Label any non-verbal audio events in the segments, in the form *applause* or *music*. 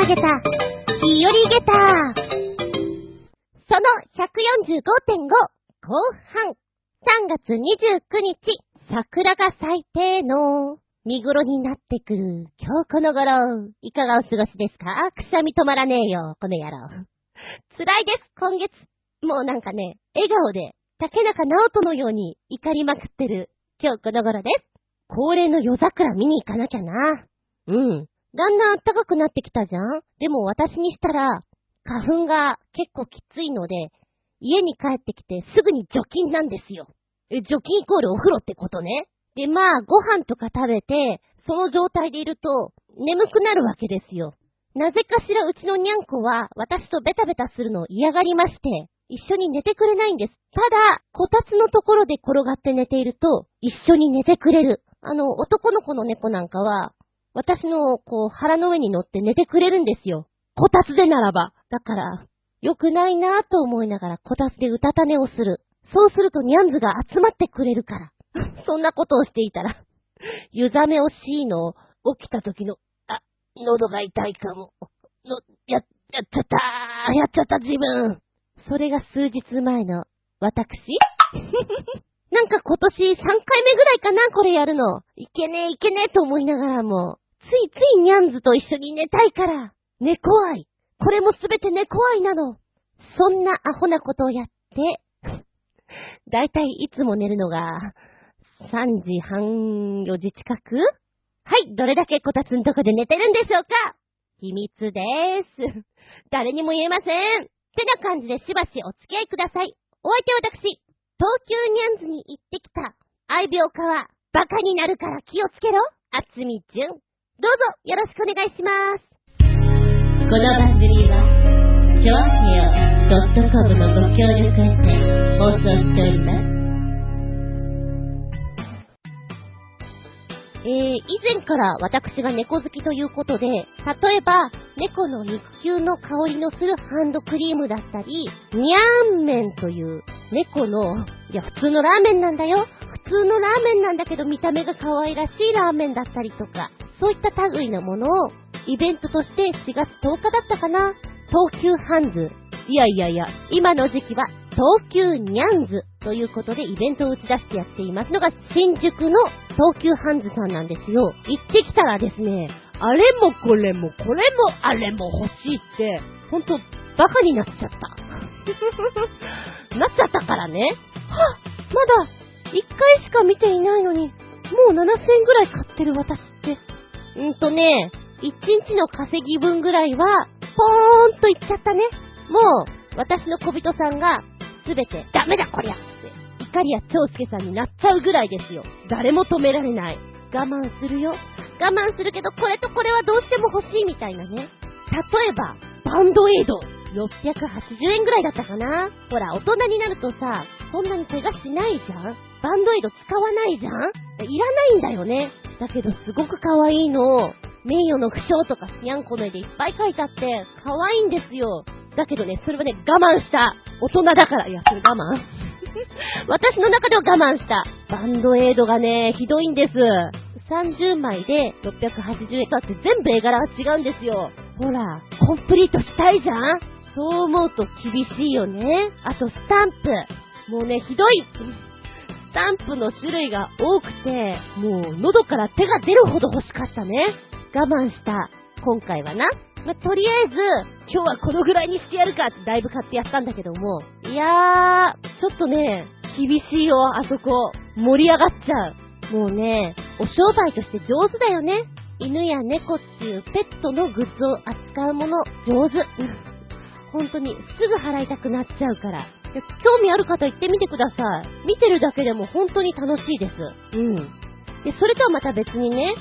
投げた、日和ゲタ。その145.5後半、3月29日、桜が咲いての見頃になってくる今日この頃、いかがお過ごしですか？くしゃみ止まらねえよ、この野郎。辛いです、今月。もうなんかね、笑顔で、竹中直人のように怒りまくってる今日この頃です。恒例の夜桜見に行かなきゃな。うん。だんだん暖かくなってきたじゃん？でも私にしたら、花粉が結構きついので、家に帰ってきてすぐに除菌なんですよ。え、除菌イコールお風呂ってことね？で、まあ、ご飯とか食べて、その状態でいると、眠くなるわけですよ。なぜかしらうちのにゃんこは、私とベタベタするのを嫌がりまして、一緒に寝てくれないんです。ただ、こたつのところで転がって寝ていると、一緒に寝てくれる。あの、男の子の猫なんかは、私の、こう、腹の上に乗って寝てくれるんですよ。こたつでならば。だから、良くないなぁと思いながらこたつでうたた寝をする。そうするとニャンズが集まってくれるから。*laughs* そんなことをしていたら、湯ざめをしいの、起きた時の、あ、喉が痛いかも。の、や、やっちゃったーやっちゃった自分。それが数日前の、私？*laughs* なんか今年3回目ぐらいかな、これやるの。いけねえいけねえと思いながらも、ついついニャンズと一緒に寝たいから、猫愛。これもすべて猫愛なの。そんなアホなことをやって、だいたいいつも寝るのが、3時半、4時近く？はい、どれだけこたつんとこで寝てるんでしょうか？秘密でーす。誰にも言えません。ってな感じでしばしお付き合いください。お相手は私、東急ニャンズに行ってきた、愛病家は、バカになるから気をつけろ、あつみじゅん。どうぞ、よろしくお願いします。この番組は、ジョアヘオ .com のご協力へて放送しております。えー、以前から私が猫好きということで、例えば、猫の肉球の香りのするハンドクリームだったり、ニャンメンという猫の、いや、普通のラーメンなんだよ。普通のラーメンなんだけど見た目が可愛らしいラーメンだったりとか、そういった類のものを、イベントとして4月10日だったかな東急ハンズ。いやいやいや、今の時期は東急ニャンズということでイベントを打ち出してやっていますのが新宿の東急ハンズさんなんですよ。行ってきたらですね、あれもこれもこれもあれも欲しいって、ほんとバカになっちゃった。*laughs* なっちゃったからね。はまだ1回しか見ていないのに、もう7000円ぐらい買ってる私って。うんとね、1日の稼ぎ分ぐらいは、ポーンといっちゃったね。もう、私の小人さんが、すべて、ダメだこりゃって、怒りや長介さんになっちゃうぐらいですよ。誰も止められない。我慢するよ。我慢するけど、これとこれはどうしても欲しいみたいなね。例えば、バンドエイド。680円ぐらいだったかなほら、大人になるとさ、そんなに怪我しないじゃんバンドエイド使わないじゃんいらないんだよね。だけどすごく可愛いの。名誉の負傷とかスヤンコの絵でいっぱい書いてあって、可愛いんですよ。だけどね、それはね、我慢した。大人だから。いや、それ我慢 *laughs* 私の中では我慢した。バンドエイドがね、ひどいんです。30枚で680円だって全部絵柄が違うんですよ。ほら、コンプリートしたいじゃんそう思うと厳しいよね。あと、スタンプ。もうね、ひどい。スタンプの種類が多くて、もう喉から手が出るほど欲しかったね。我慢した。今回はな。まとりあえず、今日はこのぐらいにしてやるかってだいぶ買ってやったんだけども。いやー、ちょっとね、厳しいよ、あそこ。盛り上がっちゃう。もうね、お商売として上手だよね。犬や猫っていうペットのグッズを扱うもの、上手。本当に、すぐ払いたくなっちゃうから。興味ある方行ってみてください。見てるだけでも本当に楽しいです。うん。で、それとはまた別にね、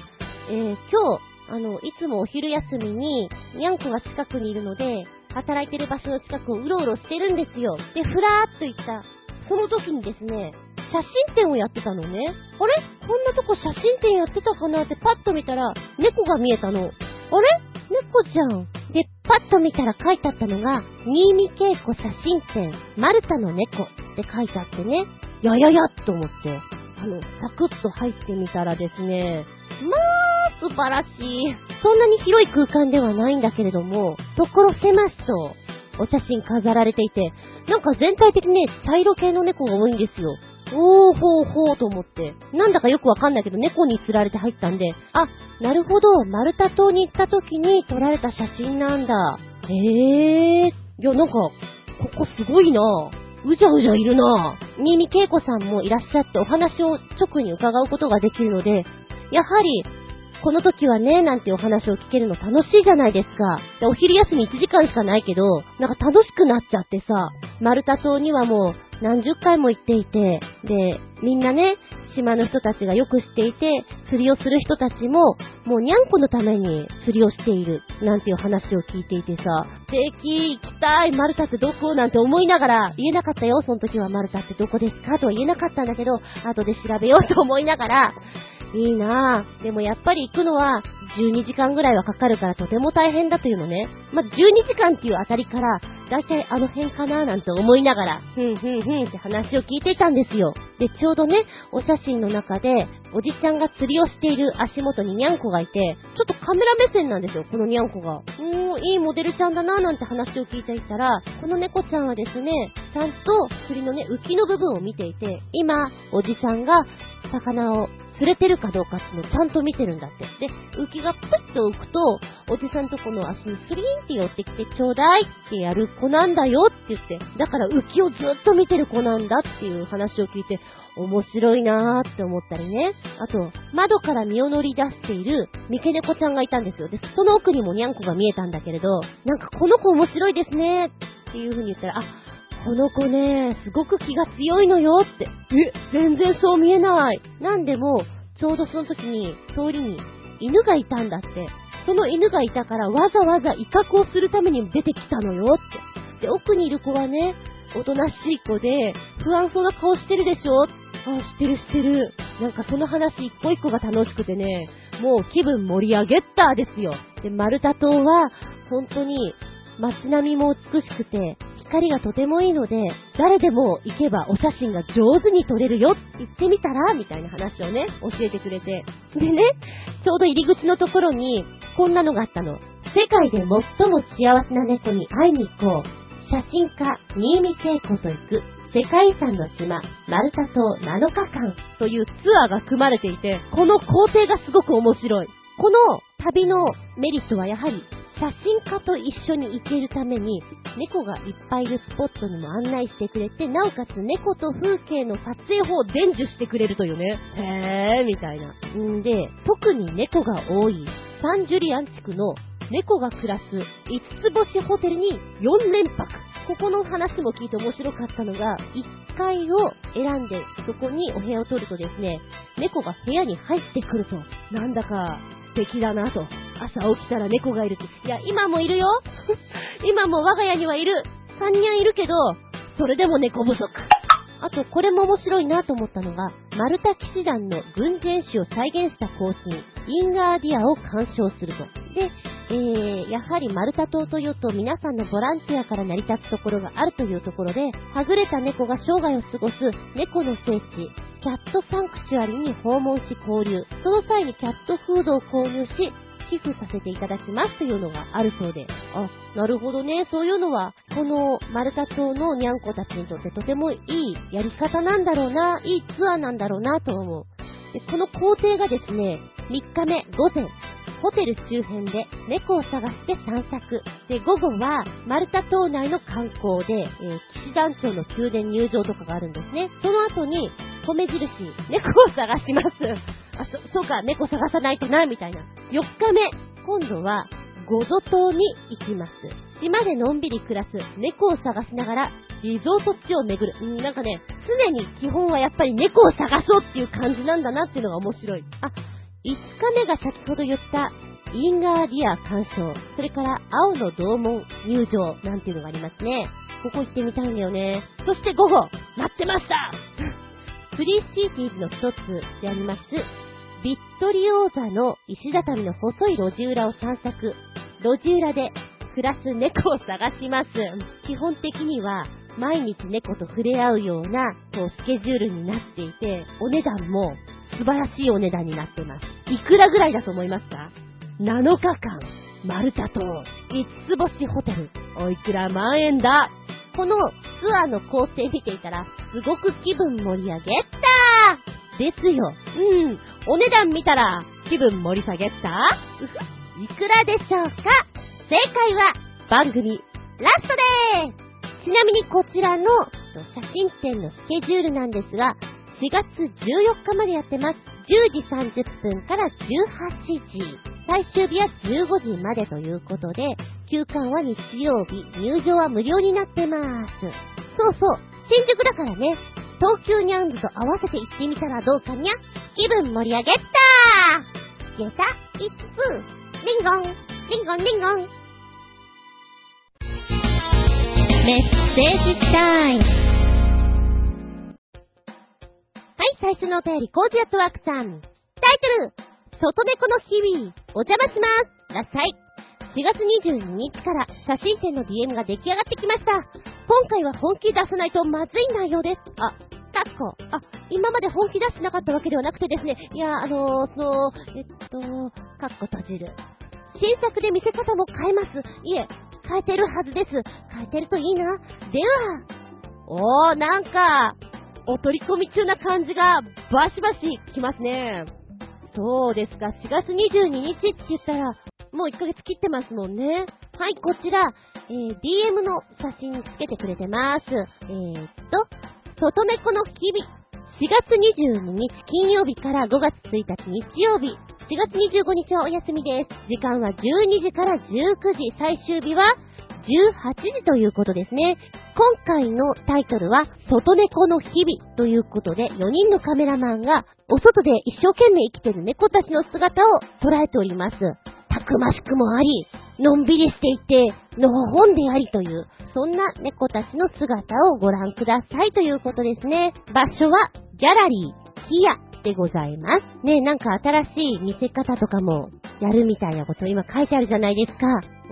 えー、今日、あの、いつもお昼休みに、にゃんこが近くにいるので、働いてる場所の近くをうろうろしてるんですよ。で、ふらーっと行った、その時にですね、写真展をやってたのね。あれ？こんなとこ写真展やってたかな？ってパッと見たら、猫が見えたの。あれ？猫じゃん。で、パッと見たら書いてあったのが、新見恵子写真展、マルタの猫って書いてあってね、やややっと思って、あの、サクッと入ってみたらですね、まあ、素晴らしい。そんなに広い空間ではないんだけれども、ところ狭しとお写真飾られていて、なんか全体的にね、茶色系の猫が多いんですよ。おーほーほーと思って。なんだかよくわかんないけど猫に釣られて入ったんで、あ、なるほど、マルタ島に行った時に撮られた写真なんだ。へえー。いや、なんか、ここすごいなうじゃうじゃいるな新見恵子さんもいらっしゃってお話を直に伺うことができるので、やはり、この時はね、なんてお話を聞けるの楽しいじゃないですか。で、お昼休み1時間しかないけど、なんか楽しくなっちゃってさ、マルタ島にはもう何十回も行っていて、で、みんなね、島の人たちがよく知っていて、釣りをする人たちも、もうにゃんこのために釣りをしている、なんていう話を聞いていてさ、素敵、行きたい、マルタってどこなんて思いながら、言えなかったよ、その時はマルタってどこですかとは言えなかったんだけど、後で調べようと思いながら、いいなぁ。でもやっぱり行くのは12時間ぐらいはかかるからとても大変だというのね。まあ、12時間っていうあたりから、だいたいあの辺かななんて思いながら、ふんふんふんって話を聞いていたんですよ。で、ちょうどね、お写真の中で、おじちゃんが釣りをしている足元ににゃんこがいて、ちょっとカメラ目線なんですよ、このにゃんこが。うーん、いいモデルちゃんだななんて話を聞いていたら、この猫ちゃんはですね、ちゃんと釣りのね、浮きの部分を見ていて、今、おじさんが魚を釣れてるかどうかっていうのをちゃんと見てるんだって。で、浮きがプッと浮くと、おじさんとこの足にスリーンって寄ってきてちょうだいってやる子なんだよって言って、だから浮きをずっと見てる子なんだっていう話を聞いて、面白いなーって思ったりね。あと、窓から身を乗り出している三毛猫ちゃんがいたんですよ。で、その奥にもにゃんこが見えたんだけれど、なんかこの子面白いですねっていう風に言ったら、あ、この子ね、すごく気が強いのよって。え、全然そう見えない。なんでも、ちょうどその時に、通りに犬がいたんだって。その犬がいたからわざわざ威嚇をするために出てきたのよって。で、奥にいる子はね、おとなしい子で、不安そうな顔してるでしょあ、知ってる知ってる。なんかその話一個一個が楽しくてね、もう気分盛り上げったですよ。で、マルタ島は、本当に街並みも美しくて、光がとてもいいので、誰でも行けばお写真が上手に撮れるよ行ってみたらみたいな話をね、教えてくれて。でね、ちょうど入り口のところに、こんなのがあったの。世界で最も幸せな猫に会いに行こう。写真家、新見恵子と行く。世界遺産の島、マルタ島7日間というツアーが組まれていて、この工程がすごく面白い。この旅のメリットはやはり写真家と一緒に行けるために、猫がいっぱいいるスポットにも案内してくれて、なおかつ猫と風景の撮影法を伝授してくれるというね。へー、みたいな。んで、特に猫が多いサンジュリアン地区の猫が暮らす5つ星ホテルに4連泊。ここの話も聞いて面白かったのが、1階を選んでそこにお部屋を取るとですね、猫が部屋に入ってくると、なんだか敵だなと。朝起きたら猫がいるって。いや、今もいるよ *laughs* 今も我が家にはいる。3人いるけど、それでも猫不足。あと、これも面白いなと思ったのが、マルタ騎士団の軍事演習を再現したコースに、インガーディアを鑑賞すると。で、えー、やはりマルタ島というと皆さんのボランティアから成り立つところがあるというところで、はぐれた猫が生涯を過ごす猫の聖地、キャットサンクチュアリに訪問し交流。その際にキャットフードを購入し、寄付させていただきますというのがあるそうで。あ、なるほどね。そういうのは、このマルタ島のニャンコたちにとってとてもいいやり方なんだろうな、いいツアーなんだろうなと思う。で、この工程がですね、3日目午前、ホテル周辺で猫を探して散策。で、午後は、マルタ島内の観光で、えー、騎士団長の宮殿入場とかがあるんですね。その後に、米印、猫を探します。あ、そ、そうか、猫探さないとな、みたいな。4日目、今度は、ゴゾ島に行きます。島でのんびり暮らす猫を探しながら、リゾート地を巡る。うんなんかね、常に基本はやっぱり猫を探そうっていう感じなんだなっていうのが面白い。あ、5日目が先ほど言った、インガーディア鑑賞。それから、青の洞門入場なんていうのがありますね。ここ行ってみたいんだよね。そして午後、待ってましたスリーシティーズの一つであります、ビットリオーザの石畳の細い路地裏を散策。路地裏で暮らす猫を探します。基本的には毎日猫と触れ合うようなこうスケジュールになっていて、お値段も素晴らしいお値段になってます。いくらぐらいだと思いますか？7日間、マルタ島、5つ星ホテル、おいくら万円だ？このツアーの工程見ていたら、すごく気分盛り上げた。ですよ。うん。お値段見たら、気分盛り下げた？いくらでしょうか？正解は、番組、ラストでーす。ちなみにこちらの写真展のスケジュールなんですが、4月14日までやってます。10時30分から18時。最終日は15時までということで、休館は日曜日、入場は無料になってます。そうそう、新宿だからね、東急ニャンズと合わせて行ってみたらどうかにゃ気分盛り上げたー下駄5つリンゴン、リンゴンリンゴン。メッセージタイム。はい、最初のお便り、コージアットワークさん。タイトル外猫の日々、お邪魔しますらっしゃい。4月22日から写真展の DM が出来上がってきました。今回は本気出さないとまずい内容です。あ、かっこ。あ、今まで本気出してなかったわけではなくてですね、いや、あのー、その、えっと、かっこ閉じる。新作で見せ方も変えます。いえ、変えてるはずです。変えてるといいな。では、おー、なんか、お取り込み中な感じがバシバシきますね。そうですか、4月22日って言ったら、もう1ヶ月切ってますもんね。はい、こちら、えー、DM の写真つけてくれてます。えー、っと、外猫の日々。4月22日金曜日から5月1日日曜日。4月25日はお休みです。時間は12時から19時。最終日は18時ということですね。今回のタイトルは、外猫の日々ということで、4人のカメラマンが、お外で一生懸命生きてる猫たちの姿を捉えております。たくましくもあり、のんびりしていて、のほほんでありという、そんな猫たちの姿をご覧くださいということですね。場所は、ギャラリー、キヤでございます。ねなんか新しい見せ方とかもやるみたいなこと今書いてあるじゃないですか。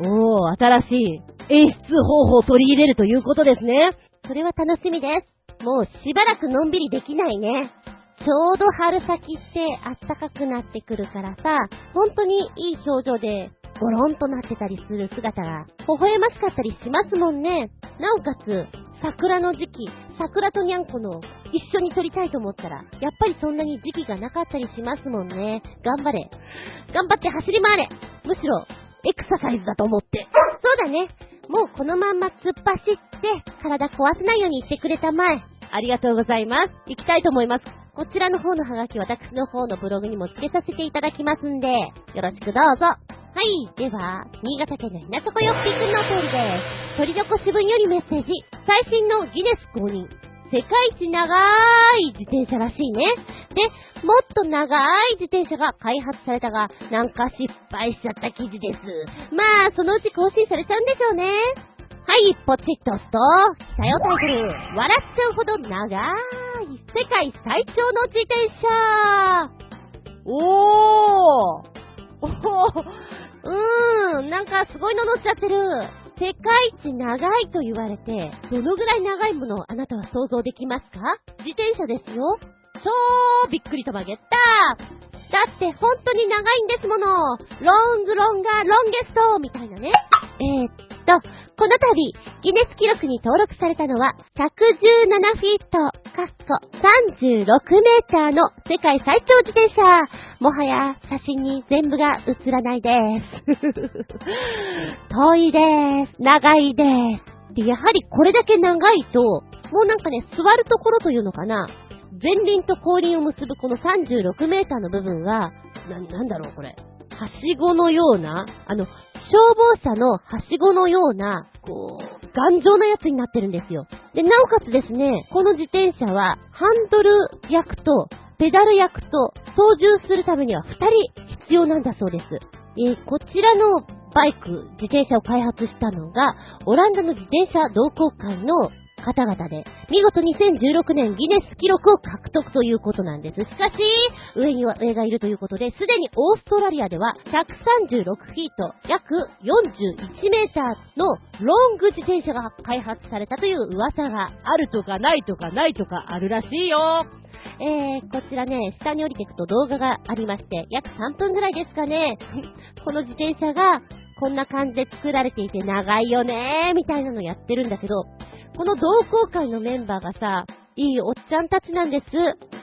おー、新しい演出方法を取り入れるということですね。それは楽しみです。もうしばらくのんびりできないね。ちょうど春先ってあったかくなってくるからさ、本当にいい表情でゴロンとなってたりする姿が微笑ましかったりしますもんね。なおかつ、桜の時期、桜とにゃんこの一緒に撮りたいと思ったら、やっぱりそんなに時期がなかったりしますもんね。頑張れ。頑張って走り回れ。むしろ、エクササイズだと思って。そうだね。もうこのまんま突っ走って、体壊さないように言ってくれたまえ。ありがとうございます。行きたいと思います。こちらの方のハガキ、私の方のブログにも付けさせていただきますんで、よろしくどうぞ。はい。では、新潟県のひなそこよっぴーくんのお便りです。鳥残し分よりメッセージ。最新のギネス公認。世界一長い自転車らしいね。で、もっと長い自転車が開発されたが、なんか失敗しちゃった記事です。まあ、そのうち更新されちゃうんでしょうね。はい、ポチッと押すと、来たよタイトル。笑っちゃうほど長い世界最長の自転車おーおーうーん、なんかすごいの乗っちゃってる。世界一長いと言われて、どのぐらい長いものをあなたは想像できますか？自転車ですよ。超びっくりと曲げただって本当に長いんですもの。ロングロンガーロンゲストみたいなね。えー、っと、この度、ギネス記録に登録されたのは、117フィート、かっこ36メーターの世界最長自転車。もはや写真に全部が映らないです。*laughs* 遠いです。長いです。で、やはりこれだけ長いと、もうなんかね、座るところというのかな。前輪と後輪を結ぶこの36メーターの部分は、な、なんだろうこれ。はしごのような、あの、消防車のはしごのような、こう、頑丈なやつになってるんですよ。で、なおかつですね、この自転車は、ハンドル役と、ペダル役と、操縦するためには2人必要なんだそうです。えー、こちらのバイク、自転車を開発したのが、オランダの自転車同好会の方々で、見事2016年ギネス記録を獲得ということなんです。しかし、上には上がいるということで、すでにオーストラリアでは136フィート、約41メーターのロング自転車が開発されたという噂があるとかないとかないとかあるらしいよ。えー、こちらね、下に降りていくと動画がありまして、約3分ぐらいですかね。*laughs* この自転車がこんな感じで作られていて長いよねー、みたいなのやってるんだけど、この同好会のメンバーがさ、いいおっちゃんたちなんです。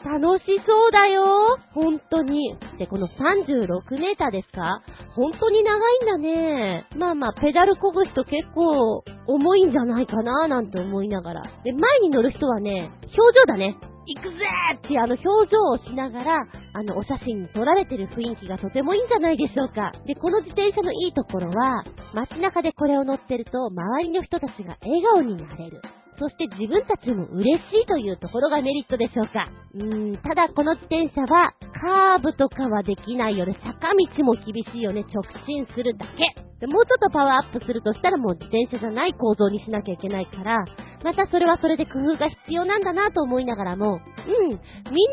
楽しそうだよ本当に。で、この36メーターですか？本当に長いんだね。まあまあ、ペダルこぐ人結構重いんじゃないかななんて思いながら。で、前に乗る人はね、表情だね。行くぜってあの表情をしながら、あの、お写真に撮られてる雰囲気がとてもいいんじゃないでしょうか。で、この自転車のいいところは、街中でこれを乗ってると、周りの人たちが笑顔になれる。そして自分たちも嬉しいというところがメリットでしょうか。うーん、ただこの自転車は、カーブとかはできないよね。坂道も厳しいよね。直進するだけ。でもうちょっとパワーアップするとしたらもう自転車じゃない構造にしなきゃいけないから、またそれはそれで工夫が必要なんだなと思いながらも、うん、みん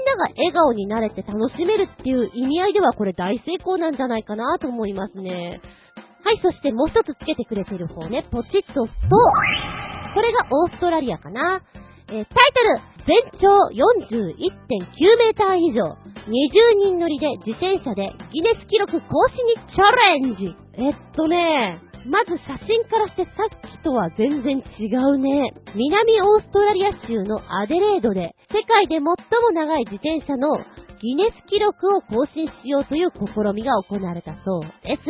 なが笑顔になれて楽しめるっていう意味合いではこれ大成功なんじゃないかなと思いますね。はい、そしてもう一つつけてくれてる方ね、ポチッと押すと、これがオーストラリアかな。えー、タイトル、全長41.9メーター以上、20人乗りで自転車でギネス記録更新にチャレンジえっとね、まず写真からしてさっきとは全然違うね。南オーストラリア州のアデレードで世界で最も長い自転車のギネス記録を更新しようという試みが行われたそうです。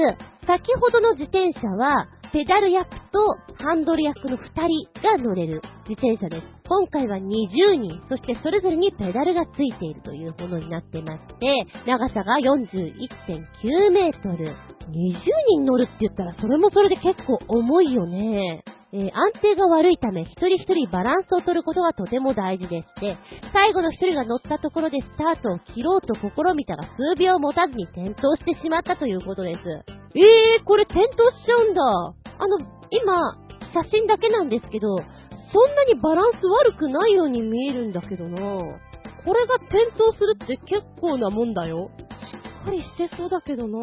先ほどの自転車はペダル役とハンドル役の2人が乗れる自転車です。今回は20人、そしてそれぞれにペダルがついているというものになってまして、長さが41.9メートル。20人乗るって言ったらそれもそれで結構重いよね。えー、安定が悪いため、一人一人バランスを取ることがとても大事でして、最後の一人が乗ったところでスタートを切ろうと試みたら数秒持たずに転倒してしまったということです。えー、これ転倒しちゃうんだ。あの、今、写真だけなんですけど、そんなにバランス悪くないように見えるんだけどなこれが転倒するって結構なもんだよ。しっかりしてそうだけどな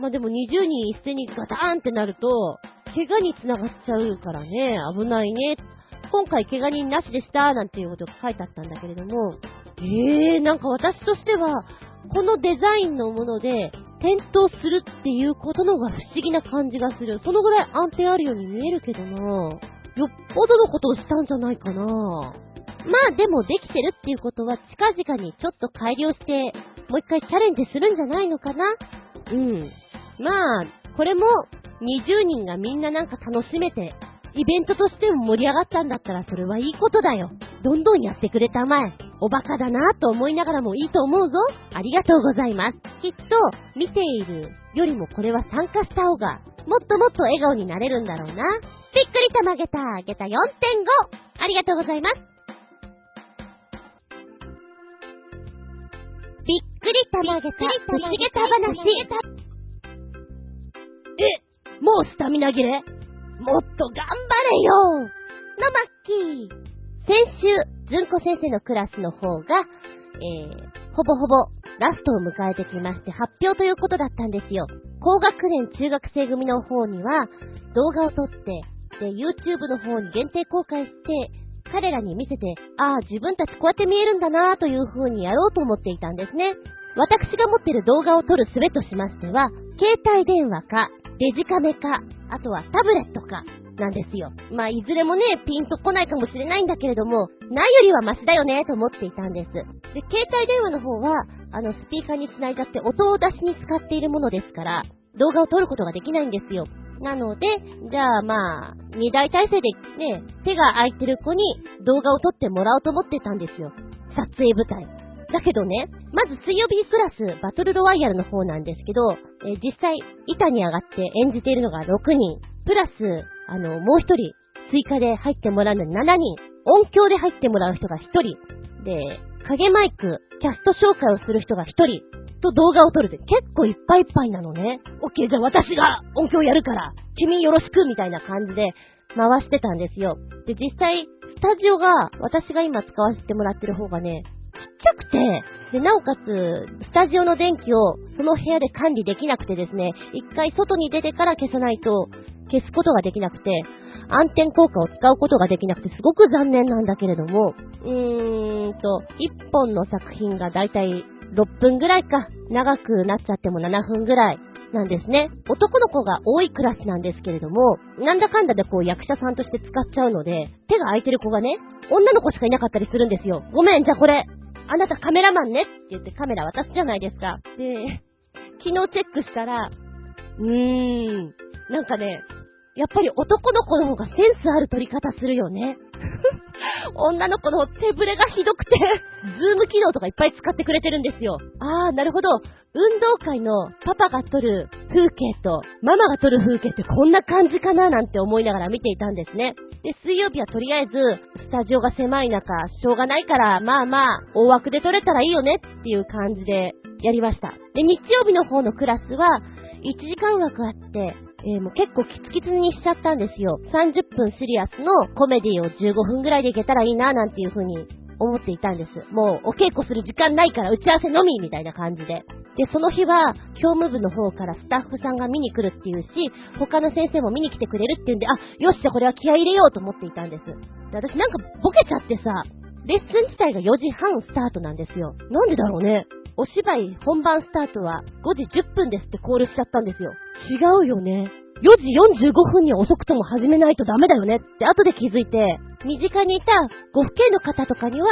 まあでも20人一斉にガターンってなると、怪我に繋がっちゃうからね、危ないね。今回怪我人なしでしたなんていうことが書いてあったんだけれども、えー、なんか私としては、このデザインのもので、転倒するっていうことの方が不思議な感じがする。そのぐらい安定あるように見えるけどなよっぽどのことをしたんじゃないかなまあでもできてるっていうことは近々にちょっと改良して、もう一回チャレンジするんじゃないのかなうん。まあ、これも20人がみんななんか楽しめて、イベントとしても盛り上がったんだったらそれはいいことだよ。どんどんやってくれたまえ。おバカだなと思いながらもいいと思うぞ。ありがとうございます。きっと、見ているよりもこれは参加した方が、もっともっと笑顔になれるんだろうな。びっくりたまげた、げた4.5。ありがとうございます。びっくりたまげた、不思議た話。え、もうスタミナ切れ？もっと頑張れよのマッキー。先週、ずんこ先生のクラスの方が、えー、ほぼほぼラストを迎えてきまして発表ということだったんですよ。高学年中学生組の方には動画を撮って、で、YouTube の方に限定公開して、彼らに見せて、ああ、自分たちこうやって見えるんだなという風にやろうと思っていたんですね。私が持ってる動画を撮る術としましては、携帯電話か、デジカメか、あとはタブレットか、なんですよ。まあ、いずれもね、ピンとこないかもしれないんだけれども、ないよりはマシだよね、と思っていたんです。で、携帯電話の方は、あの、スピーカーにつないだって音を出しに使っているものですから、動画を撮ることができないんですよ。なので、じゃあまあ、二大体制でね、手が空いてる子に動画を撮ってもらおうと思ってたんですよ。撮影舞台。だけどね、まず水曜日クラスバトルロワイヤルの方なんですけど、え、実際板に上がって演じているのが6人、プラス、あの、もう1人追加で入ってもらうのに7人、音響で入ってもらう人が1人、で、影マイク、キャスト紹介をする人が1人、と動画を撮るで結構いっぱいいっぱいなのね。オッケー、じゃあ私が音響やるから、君よろしくみたいな感じで、回してたんですよ。で、実際、スタジオが、私が今使わせてもらってる方がね、っちゃくて、で、なおかつ、スタジオの電気をその部屋で管理できなくてですね、一回外に出てから消さないと消すことができなくて、暗転効果を使うことができなくてすごく残念なんだけれども、うーんと、1本の作品がだいたい6分ぐらいか、長くなっちゃっても7分ぐらいなんですね。男の子が多いクラスなんですけれども、なんだかんだでこう役者さんとして使っちゃうので、手が空いてる子がね、女の子しかいなかったりするんですよ。ごめん、じゃあこれ、あなたカメラマンねって言ってカメラ渡すじゃないですか。で、昨日チェックしたら、うーん、なんかね、やっぱり男の子の方がセンスある撮り方するよね。*laughs* 女の子の手ぶれがひどくて、ズーム機能とかいっぱい使ってくれてるんですよ。あー、なるほど。運動会のパパが撮る風景とママが撮る風景ってこんな感じかななんて思いながら見ていたんですね。で、水曜日はとりあえず、スタジオが狭い中、しょうがないから、まあまあ、大枠で撮れたらいいよねっていう感じでやりました。で、日曜日の方のクラスは、1時間枠あって、えー、もう結構キツキツにしちゃったんですよ。30分シリアスのコメディを15分ぐらいでいけたらいいななんていう風に思っていたんです。もうお稽古する時間ないから打ち合わせのみみたいな感じで。で、その日は、教務部の方からスタッフさんが見に来るっていうし、他の先生も見に来てくれるっていうんで、あ、よし、じゃこれは気合入れようと思っていたんです。で、私なんかボケちゃってさ、レッスン自体が4時半スタートなんですよ。なんでだろうね。お芝居本番スタートは5時10分ですってコールしちゃったんですよ。違うよね。4時45分に遅くとも始めないとダメだよねって後で気づいて、身近にいたご父兄の方とかには、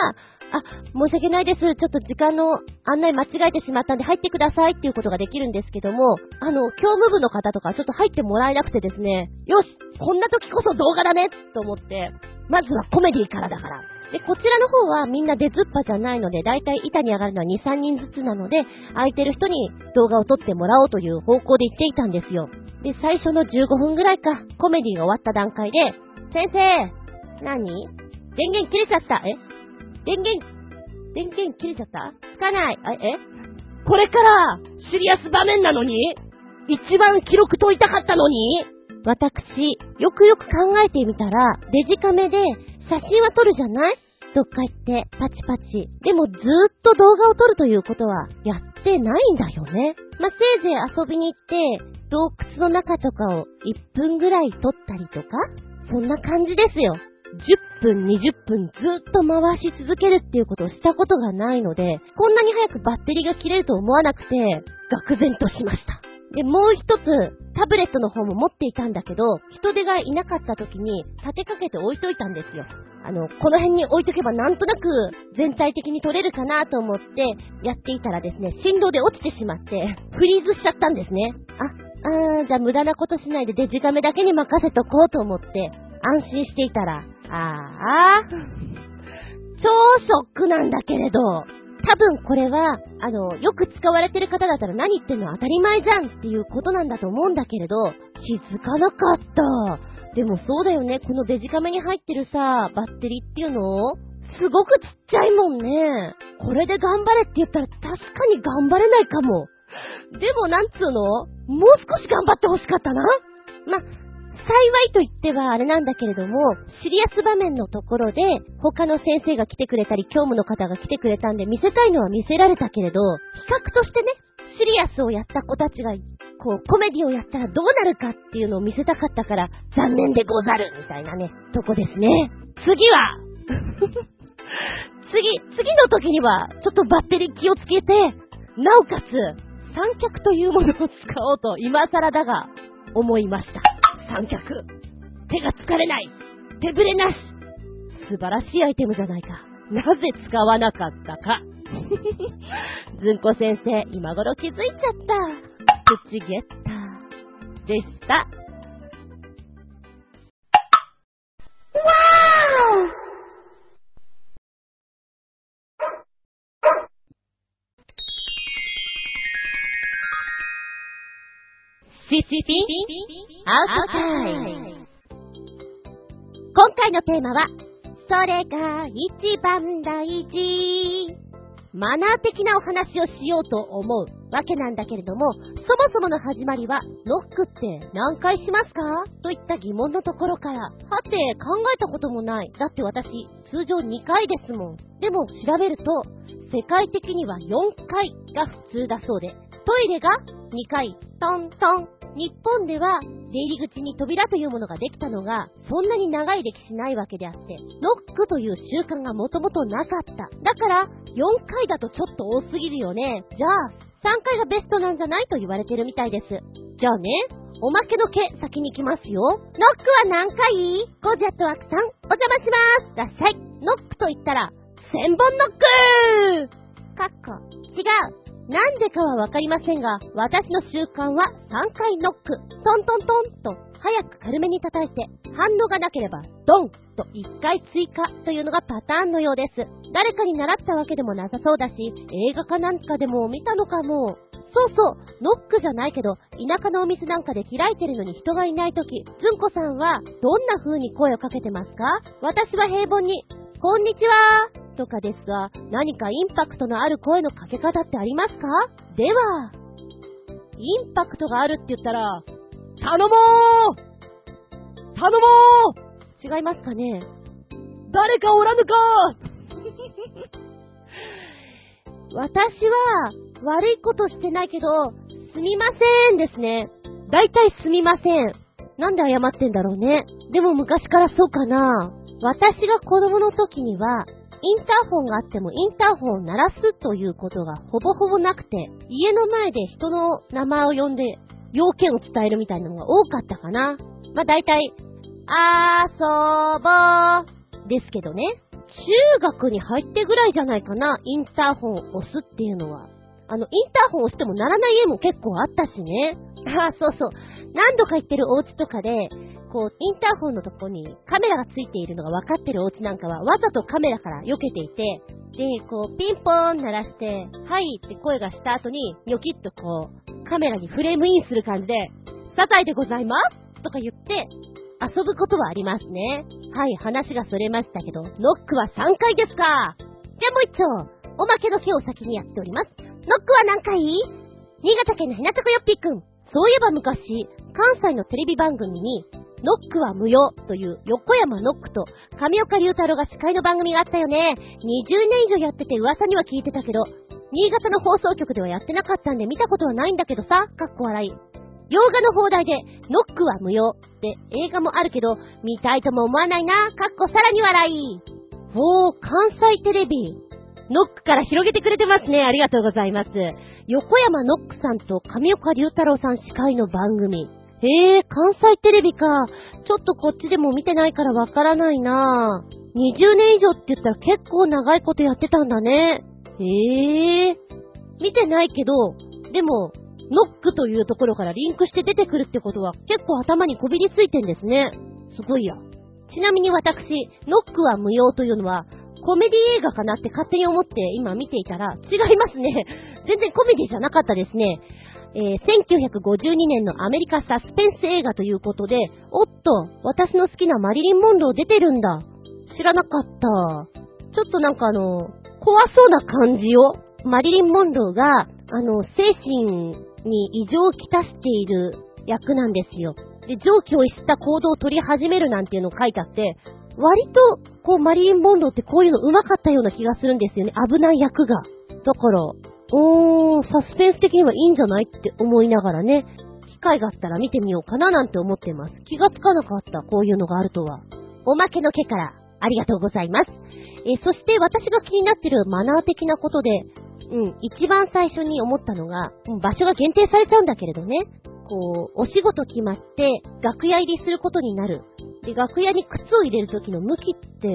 あ、申し訳ないです。ちょっと時間の案内間違えてしまったんで入ってくださいっていうことができるんですけども、あの、教務部の方とかちょっと入ってもらえなくてですね、よしこんな時こそ動画だねと思って、まずはコメディからだから。で、こちらの方はみんな出ずっぱじゃないので、だいたい板に上がるのは2、3人ずつなので、空いてる人に動画を撮ってもらおうという方向で言っていたんですよ。で、最初の15分ぐらいか、コメディが終わった段階で、先生何？電源切れちゃった。え？電源、電源切れちゃった？つかない。あえ？これから、シリアス場面なのに一番記録解いたかったのに？私、よくよく考えてみたら、デジカメで写真は撮るじゃない？どっか行って、パチパチ。でもずーっと動画を撮るということはやってないんだよね。まあ、せいぜい遊びに行って、洞窟の中とかを1分ぐらい撮ったりとかそんな感じですよ。10分、20分ずっと回し続けるっていうことをしたことがないので、こんなに早くバッテリーが切れると思わなくて、愕然としました。で、もう一つ、タブレットの方も持っていたんだけど、人手がいなかった時に立てかけて置いといたんですよ。あの、この辺に置いとけばなんとなく全体的に取れるかなと思ってやっていたらですね、振動で落ちてしまってフリーズしちゃったんですね。あ、あー、じゃあ無駄なことしないでデジカメだけに任せとこうと思って安心していたら、あー、超ショックなんだけれど、多分これは、あの、よく使われてる方だったら何言ってんの当たり前じゃんっていうことなんだと思うんだけれど、気づかなかった。でもそうだよね、このデジカメに入ってるさ、バッテリーっていうのすごくちっちゃいもんね。これで頑張れって言ったら確かに頑張れないかも。でもなんつうの？もう少し頑張ってほしかったな。ま、幸いと言ってはあれなんだけれども、シリアス場面のところで、他の先生が来てくれたり、教務の方が来てくれたんで、見せたいのは見せられたけれど、比較としてね、シリアスをやった子たちが、こう、コメディをやったらどうなるかっていうのを見せたかったから、残念でござるみたいなね、とこですね。次は *laughs* 次、次の時には、ちょっとバッテリー気をつけて、なおかつ、三脚というものを使おうと、今更だが、思いました。三脚。手が疲れない。手ぶれなし。素晴らしいアイテムじゃないか。なぜ使わなかったか。*laughs* ずんこ先生、今頃気づいちゃった。プチゲッター。でした。わーシシピアウトタイム。今回のテーマは、それが一番大事。マナー的なお話をしようと思う。わけなんだけれども、そもそもの始まりは、ノックって何回しますか？といった疑問のところから、はて考えたこともない。だって私、通常2回ですもん。でも調べると、世界的には4回が普通だそうで、トイレが2回、トントン。日本では出入り口に扉というものができたのが、そんなに長い歴史ないわけであって、ノックという習慣がもともとなかった。だから、4回だとちょっと多すぎるよね。じゃあ、3回がベストなんじゃないと言われてるみたいです。じゃあね、おまけの毛先に行きますよ。ノックは何回？ゴジャットワークさん、お邪魔します。らっしゃい。ノックと言ったら、千本ノックかっこ、違う。なんでかはわかりませんが、私の習慣は3回ノック、トントントンと早く軽めに叩いて、反応がなければドンと1回追加というのがパターンのようです。誰かに習ったわけでもなさそうだし、映画かなんかでも見たのかも。そうそう、ノックじゃないけど、田舎のお店なんかで開いてるのに人がいないとき、ずんこさんはどんな風に声をかけてますか？私は平凡に、こんにちはとかですが、何かインパクトのある声のかけ方ってありますか？では、インパクトがあるって言ったら、頼もう頼もう違いますかね？誰かおらぬか *laughs* 私は悪いことしてないけど、すみませんですね。だいたいすみません。なんで謝ってんだろうね。でも昔からそうかな。私が子供の時には、インターホンがあってもインターホンを鳴らすということがほぼほぼなくて、家の前で人の名前を呼んで要件を伝えるみたいなのが多かったかな。まあ大体、あーそーぼーですけどね。中学に入ってぐらいじゃないかな、インターホンを押すっていうのは。あの、インターホンを押しても鳴らない家も結構あったしね。ああ、そうそう。何度か行ってるお家とかで、こう、インターホンのとこにカメラがついているのが分かってるお家なんかは、わざとカメラから避けていて、で、こう、ピンポーン鳴らして、はいって声がした後に、ニョキッとこう、カメラにフレームインする感じで、サザエでございますとか言って、遊ぶことはありますね。はい、話がそれましたけど、ノックは3回ですかじゃあもう一丁、おまけの毛を先にやっております。ノックは何回新潟県のひなたこよっぴーくん。そういえば昔、関西のテレビ番組に、ノックは無用という横山ノックと上岡龍太郎が司会の番組があったよね。20年以上やってて噂には聞いてたけど、新潟の放送局ではやってなかったんで見たことはないんだけどさ、かっこ笑い。洋画の放題で、ノックは無用って映画もあるけど、見たいとも思わないな、かっこさらに笑い。おー、関西テレビ。ノックから広げてくれてますね。ありがとうございます。横山ノックさんと上岡龍太郎さん司会の番組。へえ、関西テレビか。ちょっとこっちでも見てないからわからないな20年以上って言ったら結構長いことやってたんだね。へえ。見てないけど、でも、ノックというところからリンクして出てくるってことは結構頭にこびりついてんですね。すごいや。ちなみに私、ノックは無用というのは、コメディ映画かなって勝手に思って今見ていたら、違いますね。全然コメディじゃなかったですね。えー、1952年のアメリカサスペンス映画ということで、おっと、私の好きなマリリン・モンロー出てるんだ。知らなかった。ちょっとなんかあの、怖そうな感じよ。マリリン・モンローが、あの、精神に異常をきたしている役なんですよ。で、上気を逸した行動を取り始めるなんていうのを書いてあって、割と、こう、マリリン・モンローってこういうの上手かったような気がするんですよね。危ない役が。だから、おー、サスペンス的にはいいんじゃないって思いながらね、機会があったら見てみようかななんて思ってます。気がつかなかった、こういうのがあるとは。おまけの毛から、ありがとうございます。えそして私が気になってるマナー的なことで、うん、一番最初に思ったのが、場所が限定されちゃうんだけれどね、こう、お仕事決まって、楽屋入りすることになる。で、楽屋に靴を入れるときの向きって、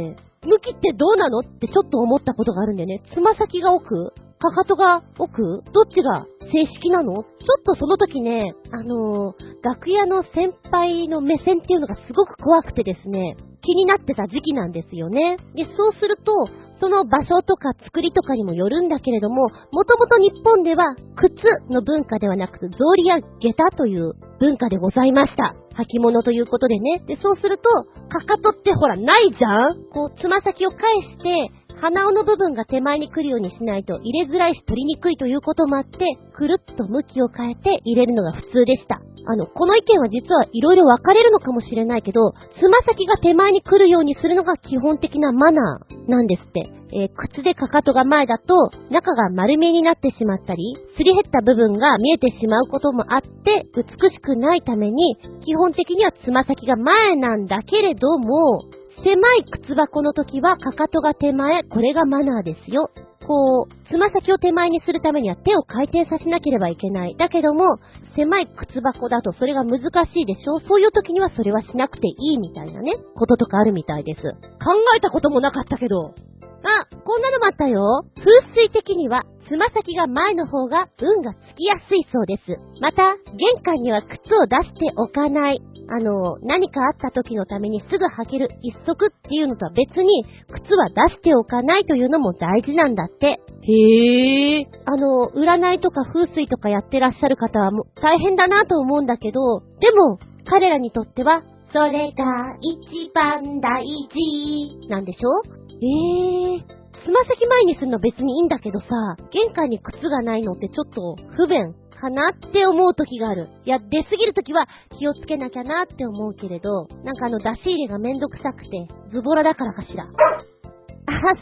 向きってどうなのってちょっと思ったことがあるんだよね。つま先が奥かかとが奥？どっちが正式なの？ちょっとその時ね、あのー、楽屋の先輩の目線っていうのがすごく怖くてですね、気になってた時期なんですよね。で、そうすると、その場所とか作りとかにもよるんだけれども、もともと日本では靴の文化ではなく、草履や下駄という文化でございました。履物ということでね。で、そうすると、かかとってほら、ないじゃん？こう、つま先を返して、鼻緒の部分が手前に来るようにしないと入れづらいし取りにくいということもあって、くるっと向きを変えて入れるのが普通でした。あの、この意見は実は色々分かれるのかもしれないけど、つま先が手前に来るようにするのが基本的なマナーなんですって。えー、靴でかかとが前だと、中が丸見えになってしまったり、すり減った部分が見えてしまうこともあって、美しくないために、基本的にはつま先が前なんだけれども、狭い靴箱の時はかかとが手前、これがマナーですよ。こう、つま先を手前にするためには手を回転させなければいけない。だけども、狭い靴箱だとそれが難しいでしょそういう時にはそれはしなくていいみたいなね、こととかあるみたいです。考えたこともなかったけど。あ、こんなのもあったよ。風水的には、つま先が前の方が運がつきやすいそうです。また、玄関には靴を出しておかない。あの、何かあった時のためにすぐ履ける一足っていうのとは別に、靴は出しておかないというのも大事なんだって。へえ。あの、占いとか風水とかやってらっしゃる方はもう大変だなと思うんだけど、でも、彼らにとっては、それが一番大事なんでしょええー。つま先前にするの別にいいんだけどさ、玄関に靴がないのってちょっと不便かなって思う時がある。いや、出すぎる時は気をつけなきゃなって思うけれど、なんかあの出し入れがめんどくさくて、ズボラだからかしら。あ、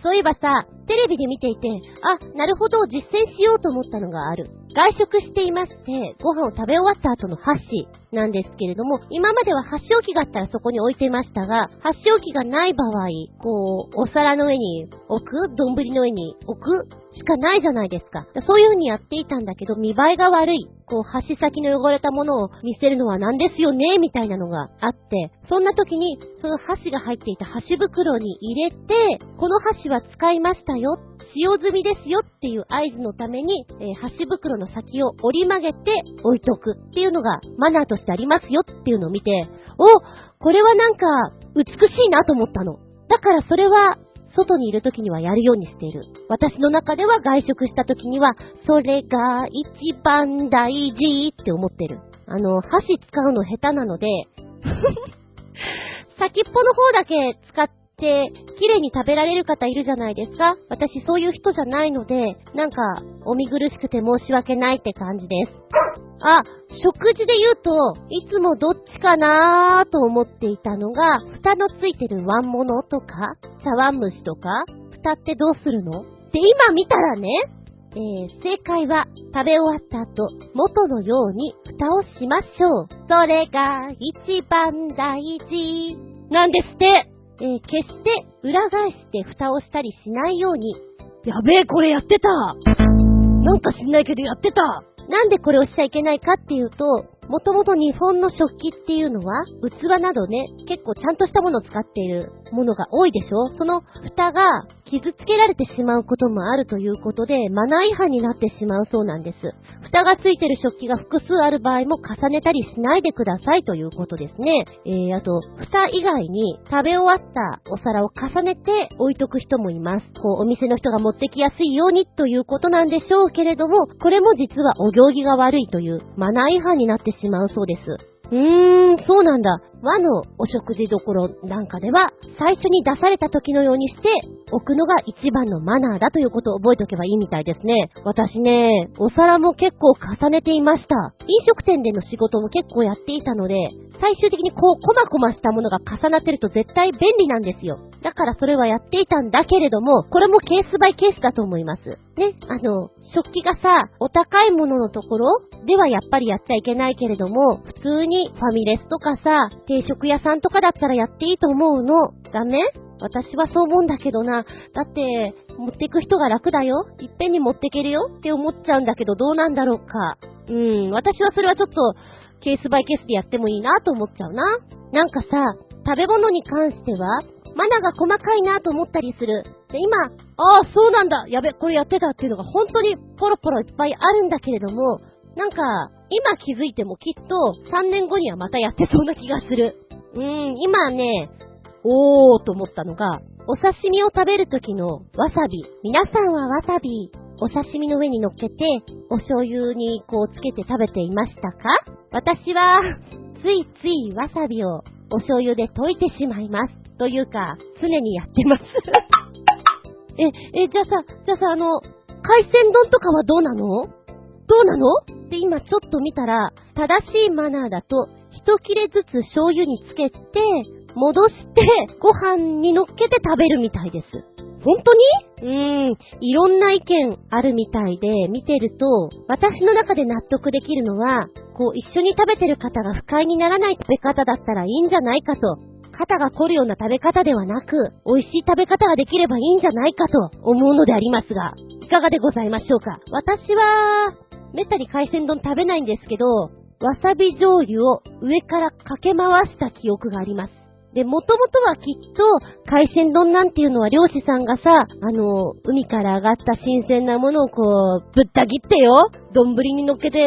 そういえばさ、テレビで見ていて、あ、なるほど、実践しようと思ったのがある。外食していまして、ご飯を食べ終わった後の箸なんですけれども、今までは箸置きがあったらそこに置いてましたが、箸置きがない場合、こう、お皿の上に置く丼の上に置くしかないじゃないですか。そういう風にやっていたんだけど、見栄えが悪い。こう、箸先の汚れたものを見せるのは何ですよねみたいなのがあって、そんな時に、その箸が入っていた箸袋に入れて、この箸は使いましたよ。使用済みですよっていう合図のために、えー、箸袋の先を折り曲げて置いとくっていうのがマナーとしてありますよっていうのを見て、お、これはなんか美しいなと思ったの。だからそれは外にいる時にはやるようにしている。私の中では外食した時には、それが一番大事って思ってる。あの、箸使うの下手なので *laughs* 先っぽの方だけ使って、綺麗に食べられる方いるじゃないですか私そういう人じゃないので、なんか、お見苦しくて申し訳ないって感じです。あ、食事で言うと、いつもどっちかなーと思っていたのが、蓋のついてるワンモノとか、茶碗蒸しとか、蓋ってどうするの？って今見たらね、えー、正解は食べ終わった後、元のように蓋をしましょう。それが一番大事。なんですって。えー、決して裏返して蓋をしたりしないように。やべえ、これやってた。なんか知んないけどやってた。なんでこれをしちゃいけないかっていうと、もともと日本の食器っていうのは、器などね、結構ちゃんとしたものを使っているものが多いでしょ？その蓋が傷つけられてしまうこともあるということで、マナー違反になってしまうそうなんです。蓋がついてる食器が複数ある場合も重ねたりしないでくださいということですね。えー、あと、蓋以外に食べ終わったお皿を重ねて置いとく人もいます。こう、お店の人が持ってきやすいようにということなんでしょうけれども、これも実はお行儀が悪いというマナー違反になってししまうそうです。うーん、そうなんだ。和のお食事どころなんかでは、最初に出された時のようにして置くのが一番のマナーだということを覚えておけばいいみたいですね。私ね、お皿も結構重ねていました。飲食店での仕事も結構やっていたので、最終的にこう、コマコマしたものが重なってると絶対便利なんですよ。だからそれはやっていたんだけれども、これもケースバイケースだと思います。ね、あの、食器がさ、お高いもののところではやっぱりやっちゃいけないけれども、普通にファミレスとかさ、定食屋さんとかだったらやっていいと思うの。ダメ？私はそう思うんだけどな。だって、持っていく人が楽だよ。いっぺんに持っていけるよって思っちゃうんだけど、どうなんだろうか。うん、私はそれはちょっと、ケースバイケースでやってもいいなと思っちゃうな。なんかさ、食べ物に関しては、マナが細かいなと思ったりする。で、今、ああ、そうなんだやべ、これやってたっていうのが本当にポロポロいっぱいあるんだけれども、なんか、今気づいてもきっと3年後にはまたやってそうな気がする。うーん、今ね、おーと思ったのが、お刺身を食べるときのわさび。皆さんはわさび、お刺身の上に乗っけて、お醤油にこうつけて食べていましたか？私は、ついついわさびをお醤油で溶いてしまいます。というか、常にやってます *laughs* え、え、じゃあさ、じゃあさ、あの、海鮮丼とかはどうなの？どうなの？って今ちょっと見たら、正しいマナーだと、一切れずつ醤油につけて、戻して、ご飯に乗っけて食べるみたいです。本当に？うーん、いろんな意見あるみたいで、見てると、私の中で納得できるのは、こう一緒に食べてる方が不快にならない食べ方だったらいいんじゃないかと。肩が凝るような食べ方ではなく、美味しい食べ方ができればいいんじゃないかと思うのでありますが、いかがでございましょうか？私は、めったに海鮮丼食べないんですけど、わさび醤油を上からかけ回した記憶があります。で、もともとはきっと、海鮮丼なんていうのは漁師さんがさ、あの、海から上がった新鮮なものをこう、ぶった切ってよ、丼に乗っけて、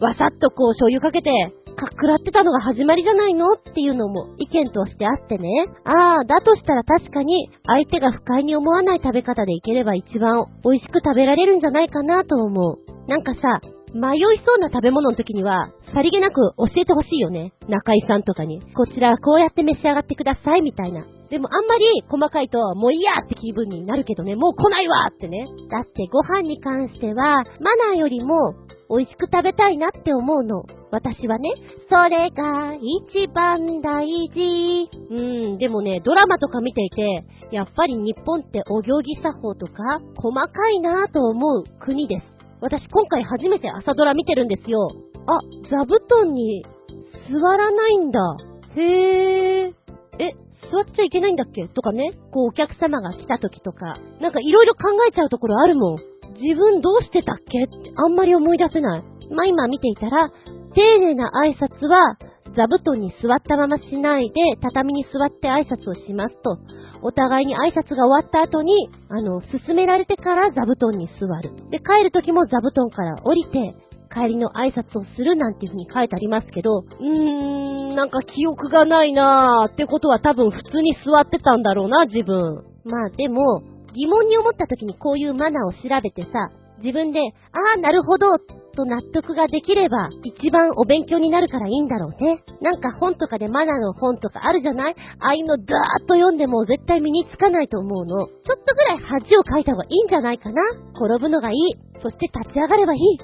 わさっとこう醤油かけて、かっくらってたのが始まりじゃないのっていうのも意見としてあってね。ああ、だとしたら確かに相手が不快に思わない食べ方でいければ一番美味しく食べられるんじゃないかなと思う。なんかさ、迷いそうな食べ物の時には、さりげなく教えてほしいよね。中井さんとかに。こちらこうやって召し上がってくださいみたいな。でもあんまり細かいと、もういいやって気分になるけどね、もう来ないわってね。だってご飯に関しては、マナーよりも美味しく食べたいなって思うの。私はね、それが一番大事。うん、でもね、ドラマとか見ていて、やっぱり日本ってお行儀作法とか、細かいなぁと思う国です。私今回初めて朝ドラ見てるんですよ。あ、座布団に座らないんだ。へー。え、座っちゃいけないんだっけ？とかね。こうお客様が来た時とか。なんかいろいろ考えちゃうところあるもん。自分どうしてたっけ？ってあんまり思い出せない。まあ、今見ていたら、丁寧な挨拶は、座布団に座ったまましないで、畳に座って挨拶をしますと。お互いに挨拶が終わった後に、あの、進められてから座布団に座る。で、帰る時も座布団から降りて、帰りの挨拶をするなんていう風に書いてありますけど、うーん、なんか記憶がないなーってことは多分普通に座ってたんだろうな、自分。まあでも、疑問に思った時にこういうマナーを調べてさ、自分で、ああ、なるほど、と納得ができれば、一番お勉強になるからいいんだろうね。なんか本とかでマナーの本とかあるじゃない？ああいうのダーッと読んでも絶対身につかないと思うの。ちょっとぐらい恥をかいた方がいいんじゃないかな転ぶのがいい。そして立ち上がればいい。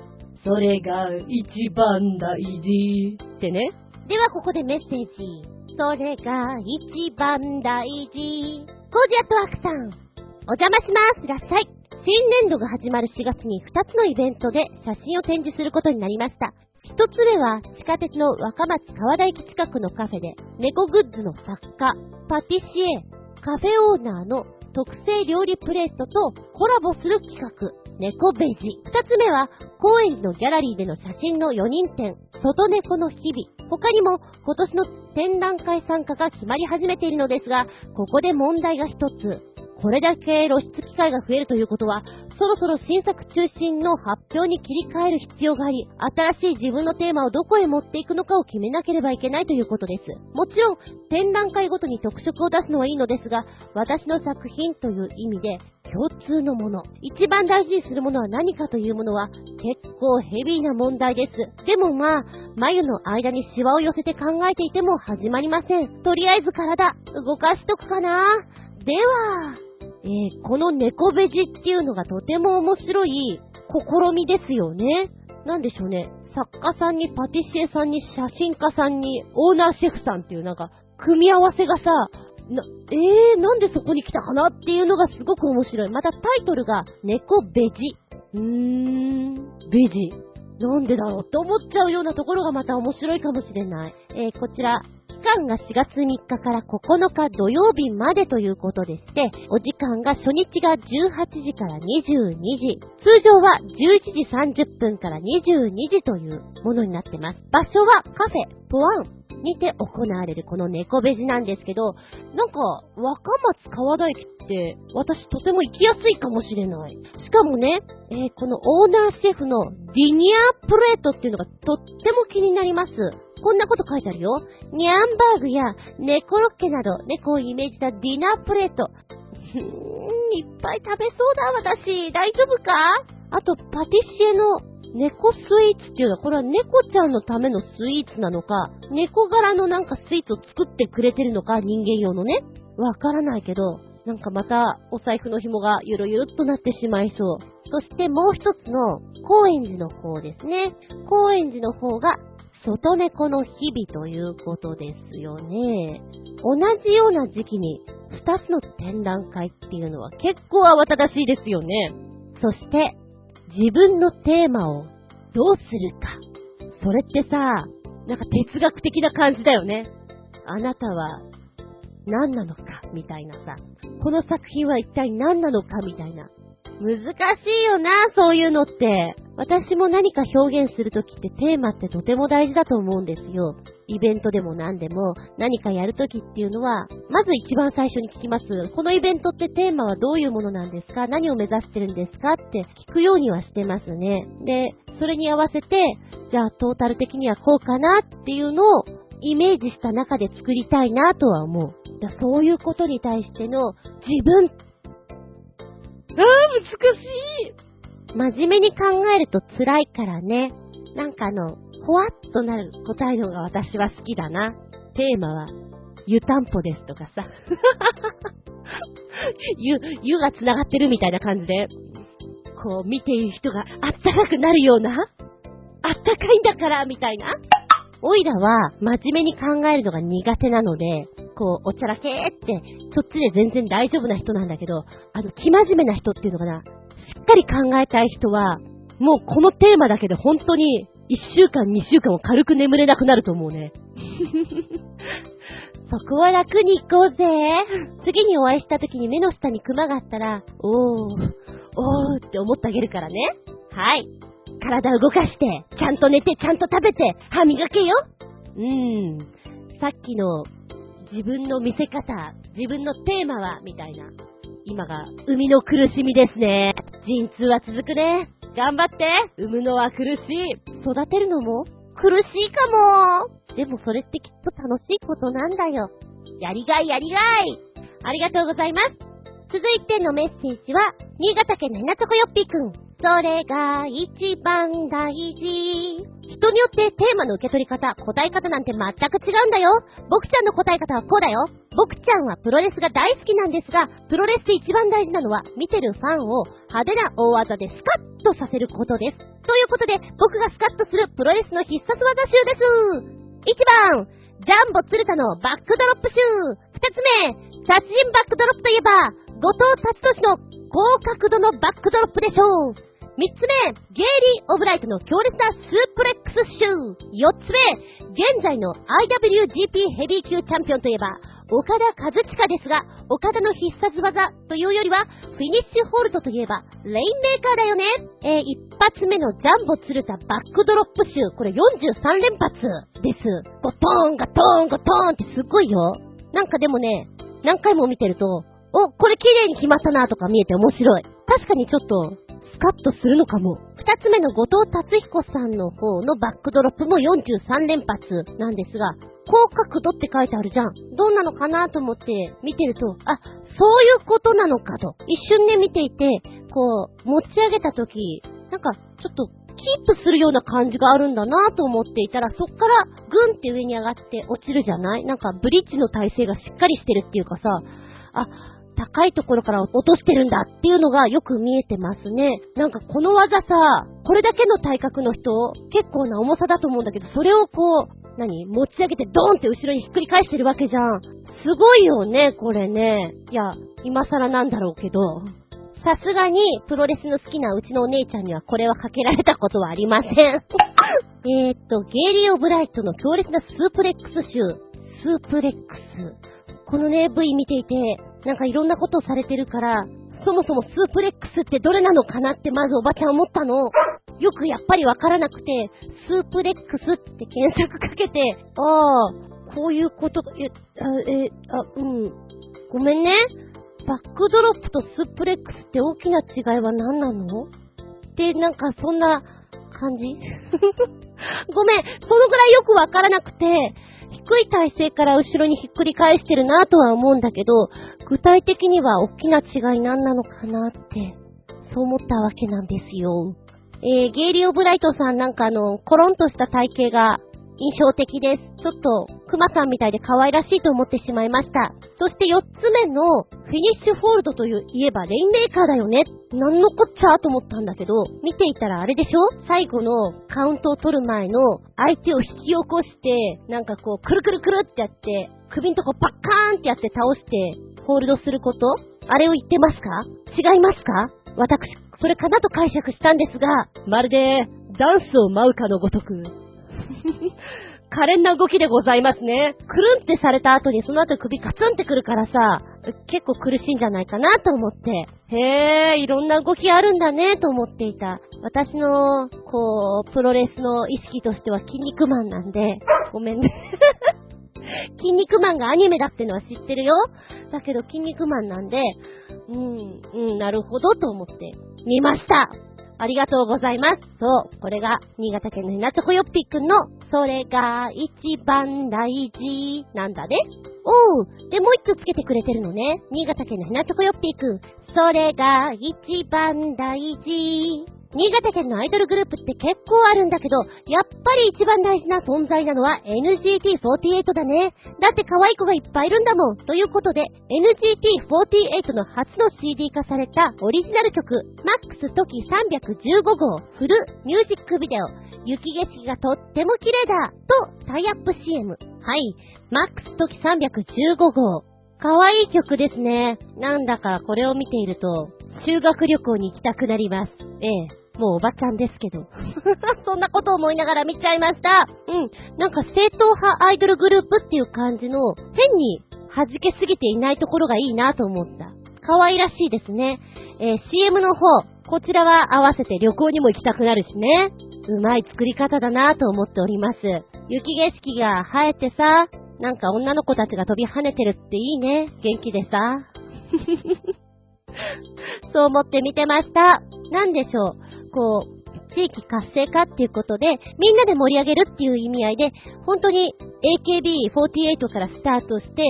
それが一番大事。ってね。ではここでメッセージ。それが一番大事。コージアットワークさん。お邪魔します。いらっしゃい。新年度が始まる4月に2つのイベントで写真を展示することになりました。一つ目は地下鉄の若松川田駅近くのカフェで猫グッズの作家、パティシエ、カフェオーナーの特製料理プレートとコラボする企画、猫ベジ。二つ目は高円寺のギャラリーでの写真の4人展、外猫の日々。他にも今年の展覧会参加が決まり始めているのですが、ここで問題が一つ。これだけ露出機会が増えるということは、そろそろ新作中心の発表に切り替える必要があり、新しい自分のテーマをどこへ持っていくのかを決めなければいけないということです。もちろん、展覧会ごとに特色を出すのはいいのですが、私の作品という意味で、共通のもの。一番大事にするものは何かというものは結構ヘビーな問題です。でもまあ、眉の間にシワを寄せて考えていても始まりません。とりあえず体、動かしとくかな。では、えー、この猫ベジっていうのがとても面白い試みですよね。なんでしょうね。作家さんにパティシエさんに写真家さんにオーナーシェフさんっていうなんか、組み合わせがさ、な、えー、なんでそこに来たかなっていうのがすごく面白い。またタイトルが、猫ベジ。うーん、ベジ。なんでだろうって思っちゃうようなところがまた面白いかもしれない。えー、こちら、期間が4月3日から9日土曜日までということでして、お時間が初日が18時から22時、通常は11時30分から22時というものになってます。場所はカフェ、ポワン、にて行われるこの猫ベジなんですけど、なんか、若松川田駅って、私とても行きやすいかもしれない。しかもね、えー、このオーナーシェフのディニアプレートっていうのがとっても気になります。こんなこと書いてあるよ。ニャンバーグや猫ロッケなど猫をイメージしたディナープレート。ふーん、いっぱい食べそうだ、私。大丈夫か？あと、パティシエの猫スイーツっていうのは、これは猫ちゃんのためのスイーツなのか、猫柄のなんかスイーツを作ってくれてるのか、人間用のね。わからないけど、なんかまたお財布の紐がゆるゆるっとなってしまいそう。そしてもう一つの高円寺の方ですね。高円寺の方が外猫の日々ということですよね。同じような時期に二つの展覧会っていうのは結構慌ただしいですよね。そして自分のテーマをどうするか。それってさ、なんか哲学的な感じだよね。あなたは何なのかみたいなさ。この作品は一体何なのかみたいな。難しいよな、そういうのって。私も何か表現するときってテーマってとても大事だと思うんですよ。イベントでも何でも何かやるときっていうのは、まず一番最初に聞きます。このイベントってテーマはどういうものなんですか？何を目指してるんですか？って聞くようにはしてますね。で、それに合わせて、じゃあトータル的にはこうかなっていうのをイメージした中で作りたいなとは思う。だそういうことに対しての自分ああ、難しい真面目に考えると辛いからね。なんかあの、ほわっとなる答えの方が私は好きだな。テーマは、湯たんぽですとかさ。*laughs* 湯、湯が繋がってるみたいな感じで、こう見ている人があったかくなるような、あったかいんだからみたいな？おいらは真面目に考えるのが苦手なので、こう、おちゃらけーって、そっちで全然大丈夫な人なんだけど、あの、気真面目な人っていうのかな、っかり考えたい人は、もうこのテーマだけで本当に、1週間、2週間も軽く眠れなくなると思うね。*laughs* そこは楽に行こうぜ。次にお会いした時に目の下にクマがあったら、おー、おーって思ってあげるからね。はい。体動かして、ちゃんと寝て、ちゃんと食べて、歯磨けよ。うーん。さっきの自分の見せ方、自分のテーマは、みたいな。今が、生みの苦しみですね。陣痛は続くね。頑張って。産むのは苦しい。育てるのも苦しいかも。でもそれってきっと楽しいことなんだよ。やりがいやりがい。ありがとうございます。続いてのメッセージは、新潟県のひなとこよっぴーくん。それが一番大事。人によってテーマの受け取り方、答え方なんて全く違うんだよ。僕ちゃんの答え方はこうだよ。僕ちゃんはプロレスが大好きなんですが、プロレスで一番大事なのは、見てるファンを派手な大技でスカッとさせることです。ということで、僕がスカッとするプロレスの必殺技集です。1番、ジャンボ鶴田のバックドロップ集。2つ目、殺人バックドロップといえば、後藤達俊の高角度のバックドロップでしょう。三つ目、ゲイリー・オブライトの強烈なスープレックスシュー。四つ目、現在の IWGP ヘビー級チャンピオンといえば、オカダ・カズチカですが、オカダの必殺技というよりは、フィニッシュホールドといえば、レインメーカーだよね。えー、一発目のジャンボ鶴田バックドロップ集、これ43連発です。ゴトーン、ガトーン、ゴトーンってすっごいよ。なんかでもね、何回も見てると、お、これ綺麗に決まったなとか見えて面白い。確かにちょっと、スカッとするのかも。二つ目の後藤達彦さんの方のバックドロップも43連発なんですが、高角度って書いてあるじゃん。どんなのかなと思って見てると、あ、そういうことなのかと。一瞬で見ていて、こう、持ち上げた時、なんか、ちょっと、キープするような感じがあるんだなと思っていたら、そっからグンって上に上がって落ちるじゃない？なんかブリッジの体勢がしっかりしてるっていうかさ、あ、高いところから落としてるんだっていうのがよく見えてますね。なんかこの技さ、これだけの体格の人、結構な重さだと思うんだけど、それをこう、何？持ち上げてドーンって後ろにひっくり返してるわけじゃん。すごいよね、これね。いや、今更なんだろうけど。さすがに、プロレスの好きなうちのお姉ちゃんにはこれはかけられたことはありません。*laughs* えっと、ゲイリー・オブライトの強烈なスープレックス集。スープレックス。このね、V 見ていて、なんかいろんなことをされてるから、そもそもスープレックスってどれなのかなってまずおばちゃん思ったの。よくやっぱりわからなくて、スープレックスって検索かけて、ああ、こういうことえ、あ、え、あ、うん。ごめんね。バックドロップとスープレックスって大きな違いは何なの？で、なんかそんな感じ *laughs* ごめん、そのぐらいよくわからなくて、低い体勢から後ろにひっくり返してるなとは思うんだけど、具体的には大きな違い何なのかなって、そう思ったわけなんですよ。えー、ゲイリ・オブライトさんなんかあの、コロンとした体型が印象的です。ちょっと熊さんみたいで可愛らしいと思ってしまいました。そして4つ目の、フィニッシュフォールドという言えばレインメーカーだよね。なんのこっちゃと思ったんだけど、見ていたらあれでしょ？最後のカウントを取る前の相手を引き起こして、なんかこう、くるくるくるってやって、首んとこパッカーンってやって倒して、ホールドすること？あれを言ってますか？違いますか？私、それかなと解釈したんですが、まるで、ダンスを舞うかのごとく。*laughs* 可憐な動きでございますね。くるんってされた後にその後首カツンってくるからさ、結構苦しいんじゃないかなと思って。へえ、いろんな動きあるんだねと思っていた。私の、こう、プロレスの意識としては筋肉マンなんで、ごめんね。*laughs* 筋肉マンがアニメだってのは知ってるよ。だけど筋肉マンなんで、うん、うん、なるほどと思って見ました。ありがとうございます。そう、これが新潟県のひなちょこよっぴくんの、それが一番大事なんだね。おう、でもう一つつけてくれてるのね。新潟県のひなちょこよっぴくん、それが一番大事。新潟県のアイドルグループって結構あるんだけど、やっぱり一番大事な存在なのは NGT48 だね。だって可愛い子がいっぱいいるんだもん。ということで、NGT48 の初の CD 化されたオリジナル曲、MAX トキ315号フルミュージックビデオ、雪景色がとっても綺麗だとタイアップ CM。はい、MAX トキ315号。可愛い曲ですね。なんだかこれを見ていると、修学旅行に行きたくなります。ええ。もうおばちゃんですけど。*laughs* そんなことを思いながら見ちゃいました。うん。なんか正統派アイドルグループっていう感じの、変に弾けすぎていないところがいいなと思った。可愛らしいですね。えー、CM の方、こちらは合わせて旅行にも行きたくなるしね。うまい作り方だなと思っております。雪景色が生えてさ、なんか女の子たちが飛び跳ねてるっていいね。元気でさ。*laughs* そう思って見てました。なんでしょう。こう、地域活性化っていうことで、みんなで盛り上げるっていう意味合いで、本当に AKB48 からスタートして、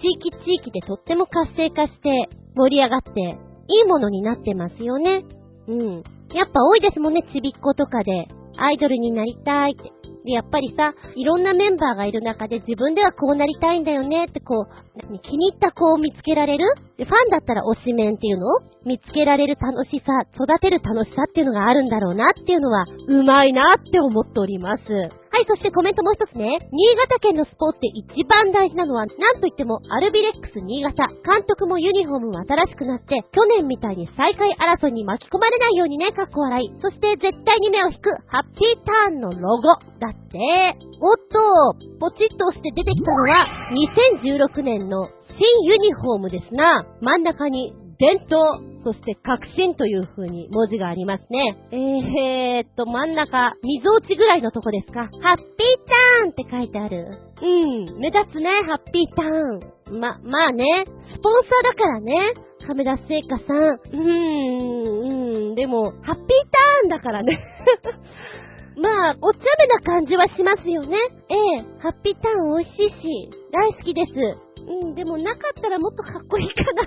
地域地域でとっても活性化して盛り上がって、いいものになってますよね。うん。やっぱ多いですもんね、ちびっ子とかで。アイドルになりたいって。で、やっぱりさ、いろんなメンバーがいる中で自分ではこうなりたいんだよねってこう、気に入った子を見つけられる？で、ファンだったら推しメンっていうの？を見つけられる楽しさ、育てる楽しさっていうのがあるんだろうなっていうのは、うまいなって思っております。はい、そしてコメントもう一つね。新潟県のスポーツで一番大事なのは、なんといってもアルビレックス新潟。監督もユニフォームも新しくなって、去年みたいに最下位争いに巻き込まれないようにね、かっこ笑い。そして絶対に目を引く、ハッピーターンのロゴ。だって、おっと、ポチッと押して出てきたのは、2016年の新ユニフォームですな。真ん中に伝統、そして革新という風に文字がありますね。えーっと、真ん中、溝落ちぐらいのとこですか。ハッピーターンって書いてある。うん、目立つね、ハッピーターン。ま、まあね、スポンサーだからね。亀田製菓さん。うーん、うん、でも、ハッピーターンだからね。*laughs* まあ、お茶目な感じはしますよね。ええ、ハッピーターン美味しいし、大好きです。うん、でもなかったらもっとかっこいいかな。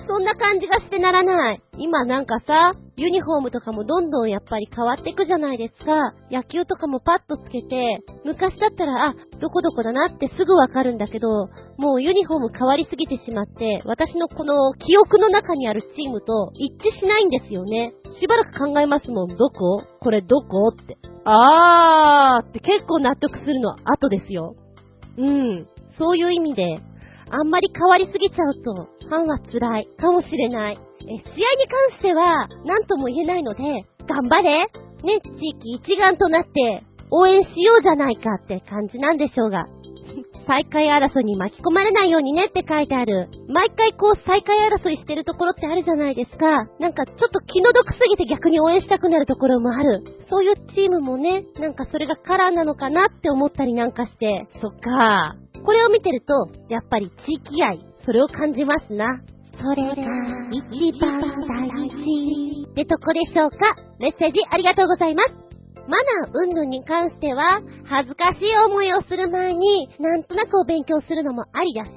*laughs* そんな感じがしてならない。今なんかさ、ユニフォームとかもどんどんやっぱり変わっていくじゃないですか。野球とかもパッとつけて、昔だったら、あ、どこどこだなってすぐわかるんだけど、もうユニフォーム変わりすぎてしまって、私のこの記憶の中にあるチームと一致しないんですよね。しばらく考えますもん。どこ？これどこ？って。あーって結構納得するのは後ですよ。うん。そういう意味で、あんまり変わりすぎちゃうと、ファンは辛いかもしれない。え、試合に関しては、何とも言えないので、頑張れね、地域一丸となって、応援しようじゃないかって感じなんでしょうが。再開争いに巻き込まれないようにねって書いてある。毎回こう再開争いしてるところってあるじゃないですか。なんかちょっと気の毒すぎて逆に応援したくなるところもある。そういうチームもね、なんかそれがカラーなのかなって思ったりなんかして。そっか。これを見てると、やっぱり地域愛、それを感じますな。それが一番大事ってとこでしょうかメッセージありがとうございます。マナー云々に関しては、恥ずかしい思いをする前に、なんとなくお勉強するのもありだし、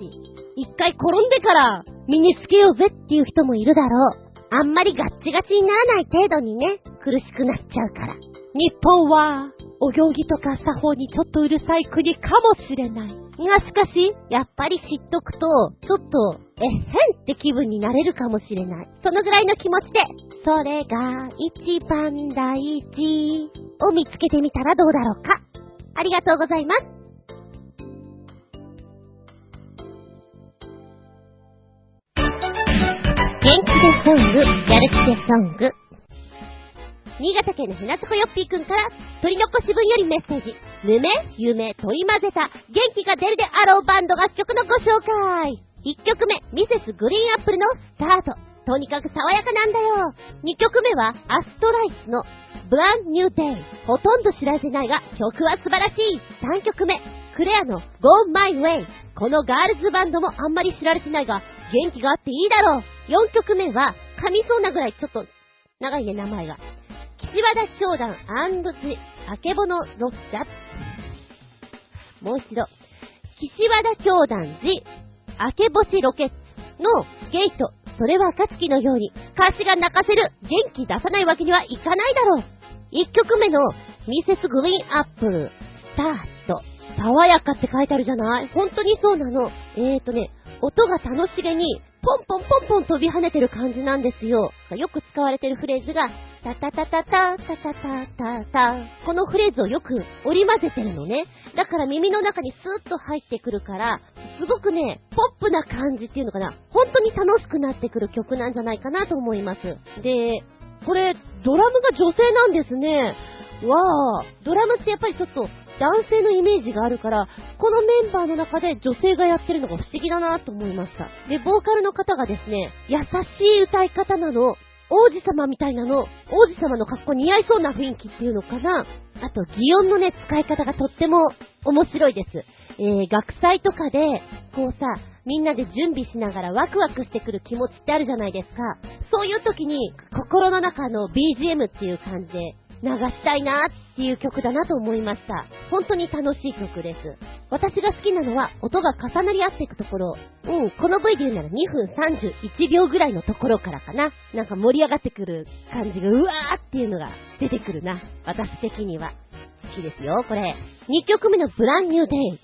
一回転んでから身につけようぜっていう人もいるだろう。あんまりガッチガチにならない程度にね、苦しくなっちゃうから。日本はお行儀とか作法にちょっとうるさい国かもしれない。がしかし、やっぱり知っとくと、ちょっと、えへんって気分になれるかもしれない。そのぐらいの気持ちで、それが一番大事を見つけてみたらどうだろうか。ありがとうございます。元気でソング、やる気でソング。新潟県の船底よっぴーくんから、取り残し分よりメッセージ。ぬめ、夢、取り混ぜた、元気が出るであろうバンド楽曲のご紹介。1曲目、ミセスグリーンアップルのスタート。とにかく爽やかなんだよ。2曲目は、アストライスのブランニューデイ。ほとんど知られてないが、曲は素晴らしい。3曲目、クレアの Go My Way。このガールズバンドもあんまり知られてないが、元気があっていいだろう。4曲目は、噛みそうなぐらいちょっと、長いね、名前が。岸和田教団ジ、あけぼのロッシャ。もう一度。岸和田教団寺、あけぼしロケッツのゲート。それは暁のように、歌詞が泣かせる。元気出さないわけにはいかないだろう。一曲目のミセスグリーンアップル、スタート。爽やかって書いてあるじゃない？本当にそうなの。えーとね、音が楽しげに、ポンポンポンポン飛び跳ねてる感じなんですよ。よく使われてるフレーズが、タタタタタタタタタこのフレーズをよく織り交ぜてるのね。だから耳の中にスーッと入ってくるから、すごくね、ポップな感じっていうのかな。本当に楽しくなってくる曲なんじゃないかなと思います。で、これ、ドラムが女性なんですね。わあ、ドラムってやっぱりちょっと男性のイメージがあるから、このメンバーの中で女性がやってるのが不思議だなと思いました。で、ボーカルの方がですね、優しい歌い方なの、王子様みたいなの、王子様の格好似合いそうな雰囲気っていうのかな。あと、擬音のね、使い方がとっても面白いです。えー、学祭とかで、こうさ、みんなで準備しながらワクワクしてくる気持ちってあるじゃないですか。そういう時に、心の中の BGM っていう感じで、流したいなっていう曲だなと思いました。本当に楽しい曲です。私が好きなのは音が重なり合っていくところ。うん、この V で言うなら2分31秒ぐらいのところからかな。なんか盛り上がってくる感じがうわーっていうのが出てくるな。私的には。好きですよ、これ。2曲目のブランニューデイ。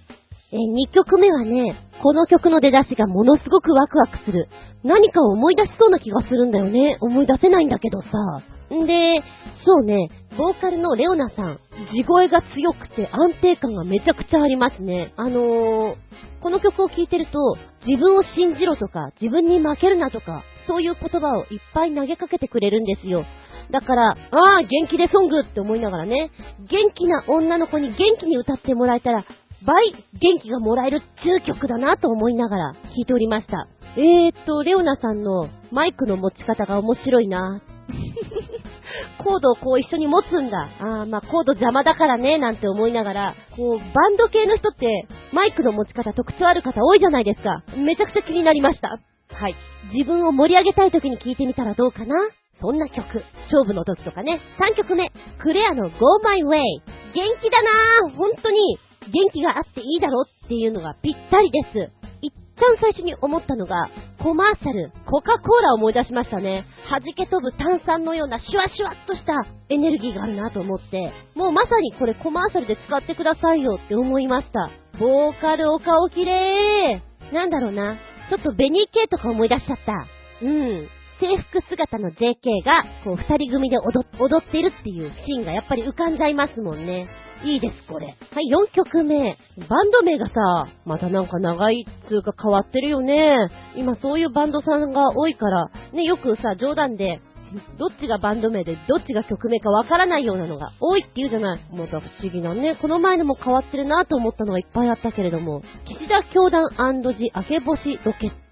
え、2曲目はね、この曲の出だしがものすごくワクワクする。何かを思い出しそうな気がするんだよね。思い出せないんだけどさ。んで、そうね、ボーカルのレオナさん、地声が強くて安定感がめちゃくちゃありますね。あのー、この曲を聴いてると、自分を信じろとか、自分に負けるなとか、そういう言葉をいっぱい投げかけてくれるんですよ。だから、ああ、元気でソングって思いながらね、元気な女の子に元気に歌ってもらえたら、倍元気がもらえる中曲だなと思いながら聴いておりました。えーっと、レオナさんのマイクの持ち方が面白いな。コードをこう一緒に持つんだ。ああ、まあコード邪魔だからね、なんて思いながら、こう、バンド系の人って、マイクの持ち方特徴ある方多いじゃないですか。めちゃくちゃ気になりました。はい。自分を盛り上げたい時に聴いてみたらどうかな？そんな曲。勝負の時とかね。3曲目。クレアの Go My Way。元気だなぁ。本当に元気があっていいだろっていうのがぴったりです。番最初に思ったのが、コマーシャル、コカ・コーラを思い出しましたね。弾け飛ぶ炭酸のようなシュワシュワっとしたエネルギーがあるなと思って、もうまさにこれコマーシャルで使ってくださいよって思いました。ボーカルお顔きれい。なんだろうな。ちょっとベニー系とか思い出しちゃった。うん。制服姿の JK が、こう、二人組で踊ってるっていうシーンがやっぱり浮かんじゃいますもんね。いいです、これ。はい、4曲目。バンド名がさ、またなんか長いっつうか変わってるよね。今そういうバンドさんが多いから、ね、よくさ、冗談で、どっちがバンド名でどっちが曲名かわからないようなのが多いって言うじゃない。また不思議なね。この前のも変わってるなと思ったのがいっぱいあったけれども、岸田教団寺明け星ロケッツ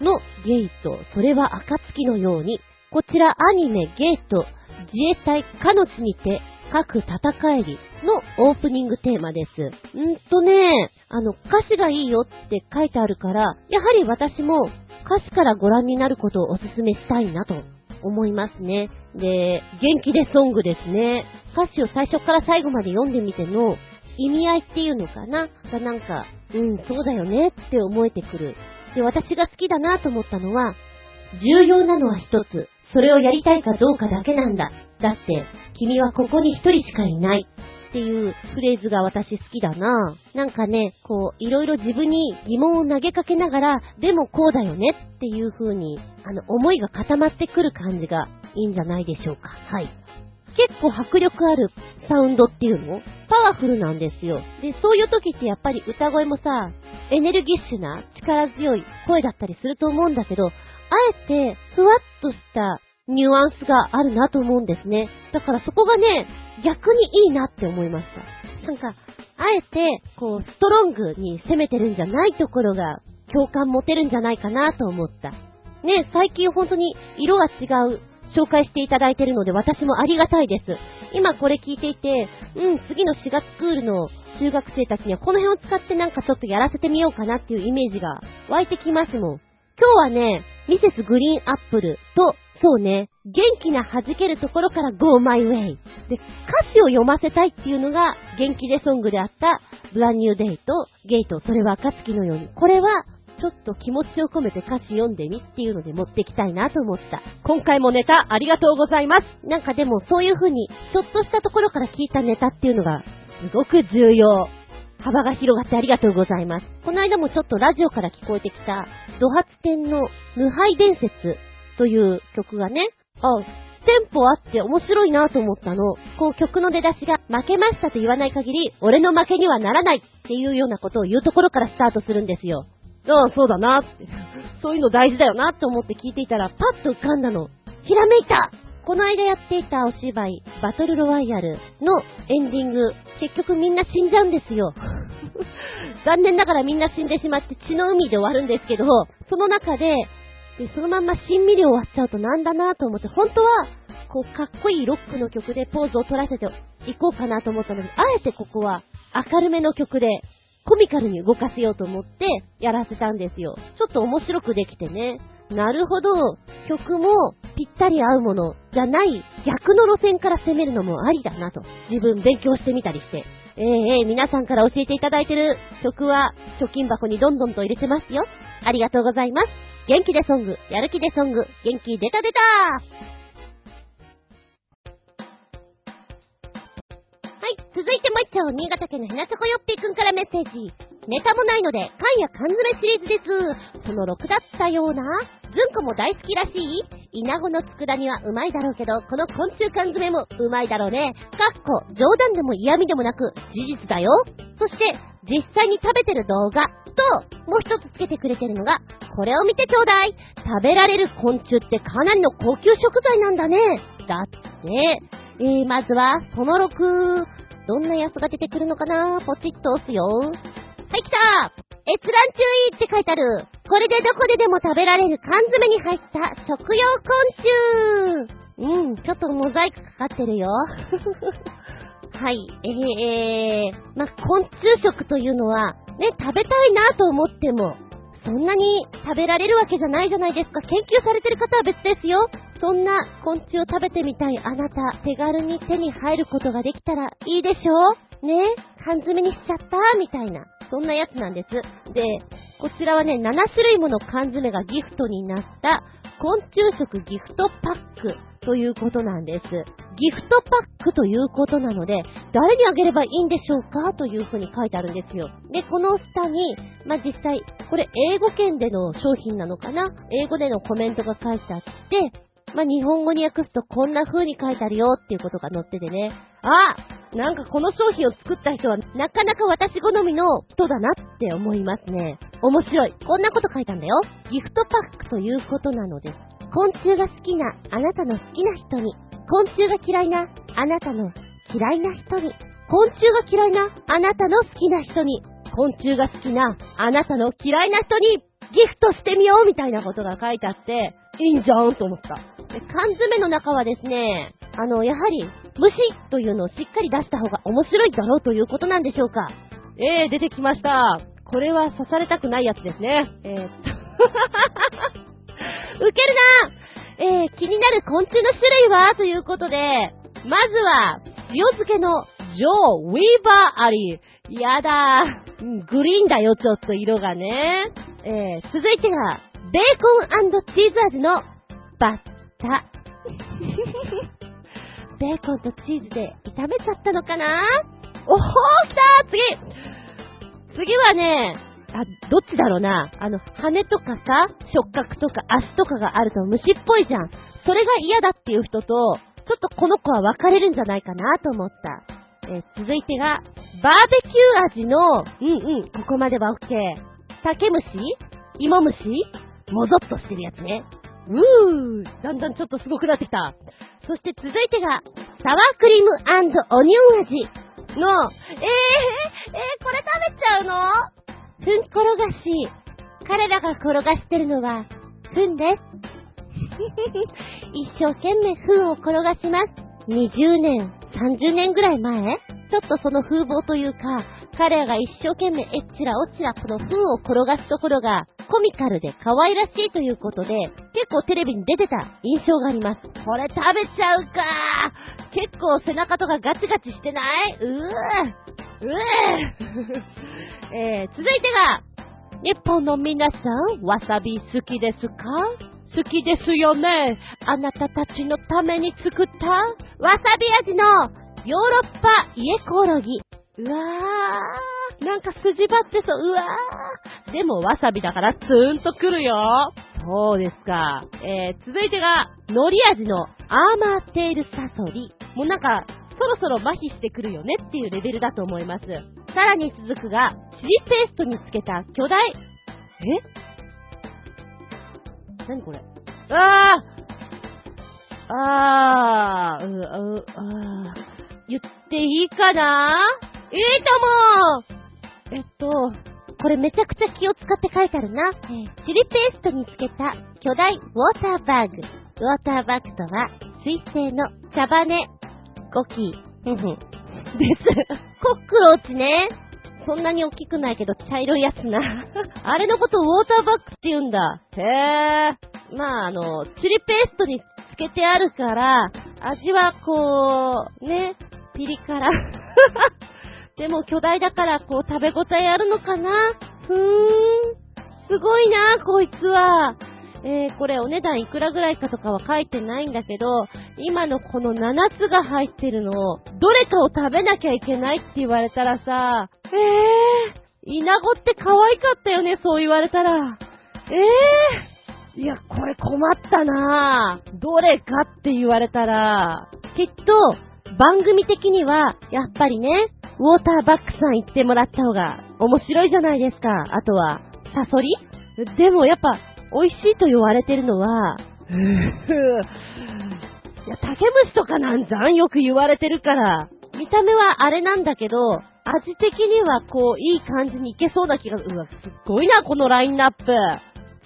のゲート、それは暁のように、こちらアニメゲート、自衛隊かの地にて各戦えりのオープニングテーマです。んとね、あの、歌詞がいいよって書いてあるから、やはり私も歌詞からご覧になることをお勧めしたいなと思いますね。で、元気でソングですね。歌詞を最初から最後まで読んでみての意味合いっていうのかながなんか、うん、そうだよねって思えてくる。で、私が好きだなと思ったのは、重要なのは一つ。それをやりたいかどうかだけなんだ。だって、君はここに一人しかいない。っていうフレーズが私好きだな。なんかね、こう、いろいろ自分に疑問を投げかけながら、でもこうだよねっていう風に、あの、思いが固まってくる感じがいいんじゃないでしょうか。はい。結構迫力あるサウンドっていうの？パワフルなんですよ。で、そういう時ってやっぱり歌声もさ、エネルギッシュな力強い声だったりすると思うんだけど、あえてふわっとしたニュアンスがあるなと思うんですね。だからそこがね、逆にいいなって思いました。なんか、あえて、こう、ストロングに攻めてるんじゃないところが、共感持てるんじゃないかなと思った。ね、最近本当に色が違う紹介していただいてるので私もありがたいです。今これ聞いていて、うん、次の4月クールの中学生たちにはこの辺を使ってなんかちょっとやらせてみようかなっていうイメージが湧いてきますもん。今日はね、ミセスグリーンアップルとそうね、元気な弾けるところから Go My Way。で、歌詞を読ませたいっていうのが元気でソングであったブランニューデイとゲイト、それは暁のように。これはちょっと気持ちを込めて歌詞読んでみっていうので持ってきたいなと思った。今回もネタありがとうございます。なんかでもそういう風にちょっとしたところから聞いたネタっていうのがすごく重要。幅が広がってありがとうございます。この間もちょっとラジオから聞こえてきた、ド発展の無敗伝説という曲がね、あ、テンポあって面白いなと思ったの。こう曲の出だしが負けましたと言わない限り、俺の負けにはならないっていうようなことを言うところからスタートするんですよ。ああ、そうだなって。そういうの大事だよなって思って聞いていたら、パッと浮かんだの。ひらめいたこの間やっていたお芝居、バトルロワイヤルのエンディング、結局みんな死んじゃうんですよ。*laughs* 残念ながらみんな死んでしまって血の海で終わるんですけど、その中で、で、そのまんましんみり終わっちゃうとなんだなと思って、本当は、こう、かっこいいロックの曲でポーズを取らせていこうかなと思ったのに、あえてここは明るめの曲で、コミカルに動かせようと思ってやらせたんですよ。ちょっと面白くできてね。なるほど。曲もぴったり合うものじゃない逆の路線から攻めるのもありだなと。自分勉強してみたりして。えー、えー、皆さんから教えていただいてる曲は貯金箱にどんどんと入れてますよ。ありがとうございます。元気でソング、やる気でソング、元気出た出たはい、続いてもう一丁、新潟県のひなさこよっぴーくんからメッセージ。ネタもないので、缶や缶詰シリーズです。その6だったような、ずんこも大好きらしいイナゴの佃煮はうまいだろうけど、この昆虫缶詰もうまいだろうね。かっこ、冗談でも嫌味でもなく、事実だよ。そして、実際に食べてる動画と、もう一つつけてくれてるのが、これを見てちょうだい食べられる昆虫ってかなりの高級食材なんだねだって、えー、まずは、その6、どんなやつが出てくるのかな？ポチッと押すよ。はい、来た閲覧注意って書いてある。これでどこででも食べられる缶詰に入った食用昆虫うん、ちょっとモザイクかかってるよ。*laughs* はい、えー、ま昆虫食というのは、ね、食べたいなと思っても、そんなに食べられるわけじゃないじゃないですか。研究されてる方は別ですよ。そんな昆虫を食べてみたいあなた、手軽に手に入ることができたらいいでしょうね缶詰にしちゃったみたいな。そんなやつなんです。で、こちらはね、7種類もの缶詰がギフトになった昆虫食ギフトパックということなんです。ギフトパックということなので、誰にあげればいいんでしょうか？というふうに書いてあるんですよ。で、この下に、まあ、実際、これ英語圏での商品なのかな？英語でのコメントが書いてあって、まあ、日本語に訳すとこんな風に書いてあるよっていうことが載っててね。あなんかこの商品を作った人はなかなか私好みの人だなって思いますね。面白い。こんなこと書いたんだよ。ギフトパックということなのです。昆虫が好きなあなたの好きな人に昆虫が嫌いなあなたの嫌いな人に、昆虫が嫌いなあなたの好きな人に、昆虫が好きなあなたの嫌いな人にギフトしてみようみたいなことが書いてあって、いいんじゃんと思った。で缶詰の中はですね、あの、やはり、虫というのをしっかり出した方が面白いだろうということなんでしょうか？えー、出てきました。これは刺されたくないやつですね。えー、っと。ウケるなえー、気になる昆虫の種類は？ということで、まずは、塩漬けのジョー・ウィーバーアリー。やだー。グリーンだよ、ちょっと色がね。えー、続いてが、ベーコンチーズ味のバッタ。*laughs* ベーコンとチーズで炒めちゃったのかな？おほー、来た次次はね、あ、どっちだろうな？あの、羽とかさ、触覚とか足とかがあると虫っぽいじゃん。それが嫌だっていう人と、ちょっとこの子は分かれるんじゃないかなと思った。え、続いてが、バーベキュー味の、うんうん、ここまでは OK。竹虫？芋虫？もぞっとしてるやつね。うー、だんだんちょっとすごくなってきた。そして続いてが、サワークリームオニオン味の、えー、えー、これ食べちゃうの？ふん転がし。彼らが転がしてるのは、ふんです。*laughs* 一生懸命ふんを転がします。20年、30年ぐらい前？ちょっとその風貌というか、彼らが一生懸命えっちらおちらこの糞を転がすところがコミカルで可愛らしいということで、結構テレビに出てた印象があります。これ食べちゃうか結構背中とかガチガチしてない？うーうー *laughs* えー、続いてが、日本の皆さん、わさび好きですか？好きですよね。あなたたちのために作ったわさび味のヨーロッパ家コオロギ。うわー、なんか筋張ってそう、うわー。でもわさびだからツーンとくるよ。そうですか。えー、続いてが、海苔味のアーマーテールサソリ。もうなんか、そろそろ麻痺してくるよねっていうレベルだと思います。さらに続くが、チリペーストにつけた巨大、え？何これ？あーあー、う、う、あー。言っていいかな？いいともえっと、これめちゃくちゃ気を使って書いてあるな。えー、チリペーストにつけた巨大ウォーターバーグ。ウォーターバッグとは、水性の茶羽ゴキ。ふふ。です。コックローチね。そんなに大きくないけど茶色いやつな。*laughs* あれのことウォーターバッグって言うんだ。へえ。まああの、チリペーストにつけてあるから、味はこう、ね、ピリ辛。*laughs* でも巨大だからこう食べ応えあるのかな？ふーん。すごいな、こいつは。えー、これお値段いくらぐらいかとかは書いてないんだけど、今のこの7つが入ってるのを、どれかを食べなきゃいけないって言われたらさ、えー、イナゴって可愛かったよね、そう言われたら。えー、いや、これ困ったなぁどれかって言われたら、きっと、番組的には、やっぱりね、ウォーターバックさん行ってもらった方が面白いじゃないですか。あとは、サソリ？でもやっぱ、美味しいと言われてるのは、*laughs* いや、竹虫とかなんじゃんよく言われてるから。見た目はあれなんだけど、味的にはこう、いい感じにいけそうな気が、うわ、すっごいな、このラインナップ。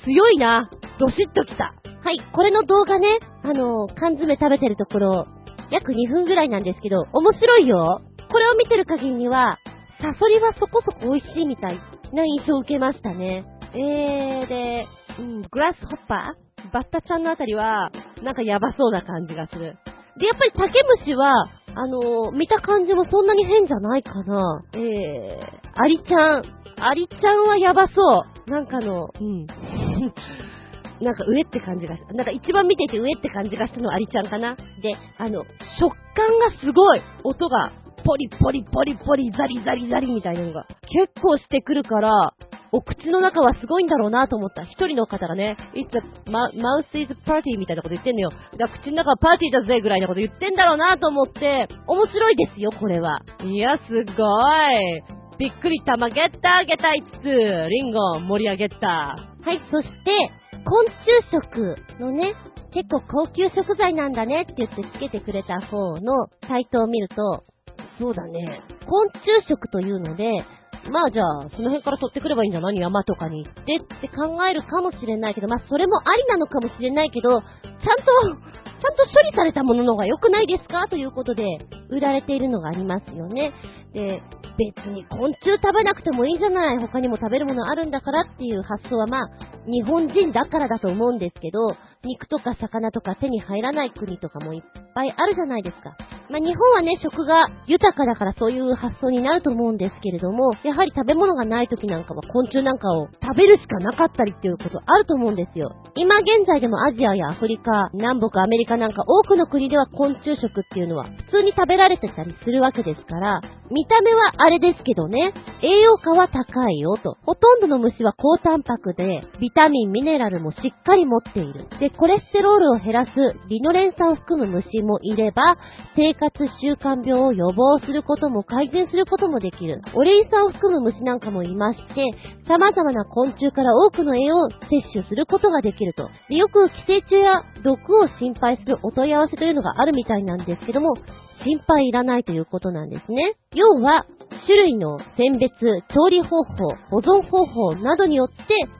強いな。どしっときた。はい、これの動画ね、あの、缶詰食べてるところ、約2分ぐらいなんですけど、面白いよ。これを見てる限りには、サソリはそこそこ美味しいみたいな印象を受けましたね。えー、で、うん、グラスホッパー？バッタちゃんのあたりは、なんかやばそうな感じがする。で、やっぱり竹虫は、あのー、見た感じもそんなに変じゃないかな。えー、アリちゃん。アリちゃんはやばそう。なんかの、うん。*laughs* なんか上って感じがし。なんか一番見てて上って感じがしたのはアリちゃんかな。で、あの、食感がすごい音が、ポリポリポリポリ、ザリザリザリみたいなのが結構してくるから、お口の中はすごいんだろうなと思った。一人の方がね、It's a mouth is party みたいなこと言ってんのよ。だから口の中はパーティーだぜぐらいなこと言ってんだろうなと思って、面白いですよ、これは。いや、すごい。びっくりたまゲッターゲタイツリンゴ盛り上げた。はい、そして、昆虫食のね、結構高級食材なんだねって言ってつけてくれた方のサイトを見ると、そうだね、昆虫食というので、まあじゃあ、その辺から取ってくればいいんじゃない？山とかに行ってって考えるかもしれないけど、まあそれもありなのかもしれないけど、ちゃんと、ちゃんと処理されたものの方が良くないですか？ということで、売られているのがありますよね。で、別に昆虫食べなくてもいいじゃない。他にも食べるものあるんだからっていう発想はまあ、日本人だからだと思うんですけど、肉とか魚とか手に入らない国とかもいっぱいあるじゃないですか。まあ、日本はね、食が豊かだからそういう発想になると思うんですけれども、やはり食べ物がない時なんかは昆虫なんかを食べるしかなかったりっていうことあると思うんですよ。今現在でもアジアやアフリカ、南北アメリカなんか多くの国では昆虫食っていうのは普通に食べられてたりするわけですから、見た目はあれですけどね、栄養価は高いよと。ほとんどの虫は高タンパクで、ビタミン、ミネラルもしっかり持っている。で、コレステロールを減らすリノレン酸を含む虫もいれば、生活習慣病を予防することも改善することもできる。オレイン酸を含む虫なんかもいまして、様々な昆虫から多くの栄養を摂取することができると。でよく寄生虫や毒を心配するお問い合わせというのがあるみたいなんですけども、心配いらないということなんですね。要は、種類の選別、調理方法、保存方法などによって、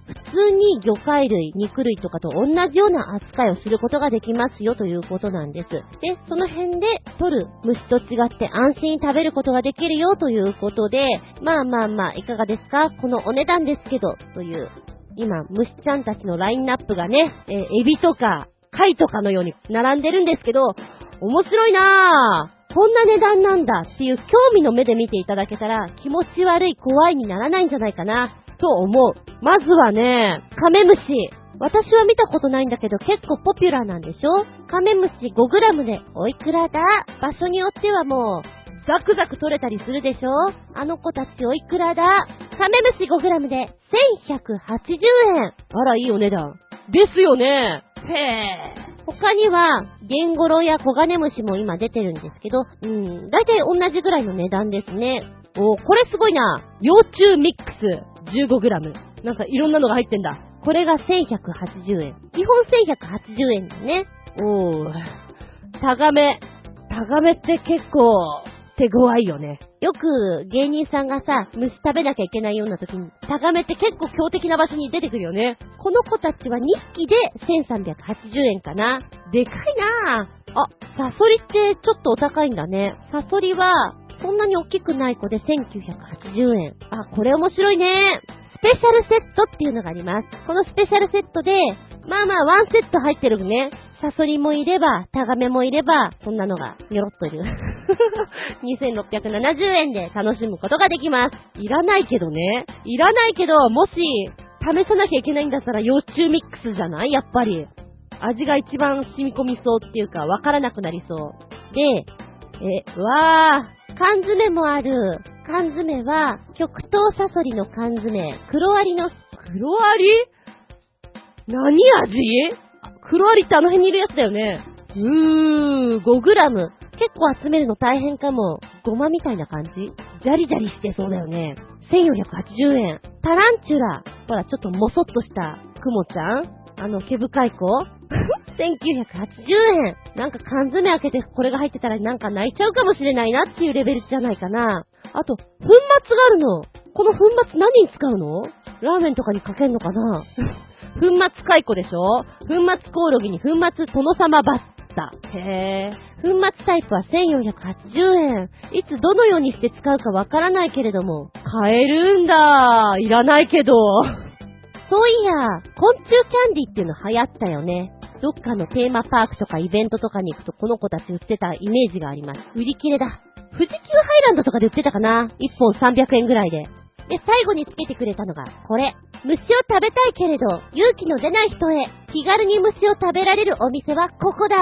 普通に魚介類、肉類とかと同じような扱いをすることができますよということなんです。で、その辺で取る虫と違って安心に食べることができるよということで、まあまあまあ、いかがですか？このお値段ですけど、という、今、虫ちゃんたちのラインナップがね、えー、エビとか、貝とかのように並んでるんですけど、面白いなぁ。こんな値段なんだっていう興味の目で見ていただけたら気持ち悪い怖いにならないんじゃないかなと思う。まずはね、カメムシ。私は見たことないんだけど結構ポピュラーなんでしょ？カメムシ 5g でおいくらだ？場所によってはもう、ザクザク取れたりするでしょ？あの子たちおいくらだ？カメムシ 5g で1180円。あら、いいお値段。ですよね。へえ。他には、ゲンゴロやコガネムシも今出てるんですけど、うん、だいたい同じぐらいの値段ですね。おこれすごいな。幼虫ミックス 15g。なんかいろんなのが入ってんだ。これが1180円。基本1180円だね。おー。タガメ。タガメって結構手強いよね。よく芸人さんがさ、虫食べなきゃいけないような時に、タガメって結構強敵な場所に出てくるよね。この子たちは2匹で1380円かな。でかいなぁ。あ、サソリってちょっとお高いんだね。サソリは、そんなに大きくない子で1980円。あ、これ面白いね。スペシャルセットっていうのがあります。このスペシャルセットで、まあまあワンセット入ってるね。サソリもいれば、タガメもいれば、そんなのが、にょろっといる。*laughs* 2670円で楽しむことができます。いらないけどね。いらないけど、もし、試さなきゃいけないんだったら幼虫ミックスじゃない？やっぱり。味が一番染み込みそうっていうか、わからなくなりそう。で、え、わー、缶詰もある。缶詰は、極東サソリの缶詰、黒アリの、黒アリ？何味？黒アリってあの辺にいるやつだよね。うー、5グラム。結構集めるの大変かも。ごまみたいな感じジャリジャリしてそうだよね。1480円。タランチュラ。ほら、ちょっともそっとしたクモちゃんあの、毛深い子 *laughs* ?1980 円。なんか缶詰開けてこれが入ってたらなんか泣いちゃうかもしれないなっていうレベルじゃないかな。あと、粉末があるの。この粉末何に使うの？ラーメンとかにかけんのかな？粉末カイコでしょ？粉末コオロギに粉末殿様バッタ。へぇ粉末タイプは1480円。いつどのようにして使うかわからないけれども、買えるんだ。いらないけど。そういや、昆虫キャンディっていうの流行ったよね。どっかのテーマパークとかイベントとかに行くとこの子たち売ってたイメージがあります。売り切れだ。富士急ハイランドとかで売ってたかな ?1 本300円ぐらいで。で、最後につけてくれたのが、これ。虫を食べたいけれど、勇気の出ない人へ、気軽に虫を食べられるお店はここだ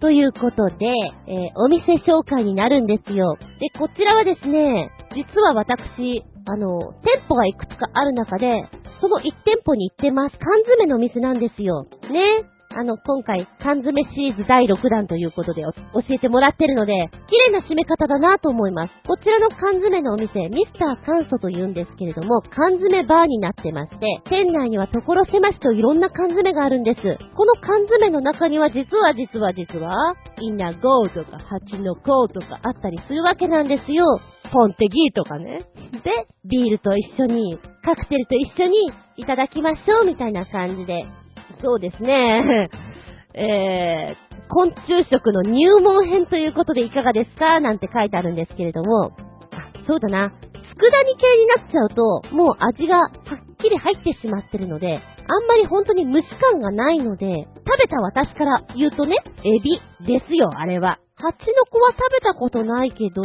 ということで、えー、お店紹介になるんですよ。で、こちらはですね、実は私、あの、店舗がいくつかある中で、その1店舗に行ってます。缶詰のお店なんですよ。ね。あの、今回、缶詰シリーズ第6弾ということで教えてもらってるので、綺麗な締め方だなと思います。こちらの缶詰のお店、ミスターカンソと言うんですけれども、缶詰バーになってまして、店内には所狭しといろんな缶詰があるんです。この缶詰の中には実は実は実は、イナゴーとかハチノコとかあったりするわけなんですよ。ポンテギーとかね。で、ビールと一緒に、カクテルと一緒にいただきましょうみたいな感じでそうですね。*laughs* えー、昆虫食の入門編ということでいかがですか？なんて書いてあるんですけれども、そうだな。佃煮系になっちゃうと、もう味がはっきり入ってしまってるので、あんまり本当に蒸し感がないので、食べた私から言うとね、エビですよ、あれは。蜂の子は食べたことないけど、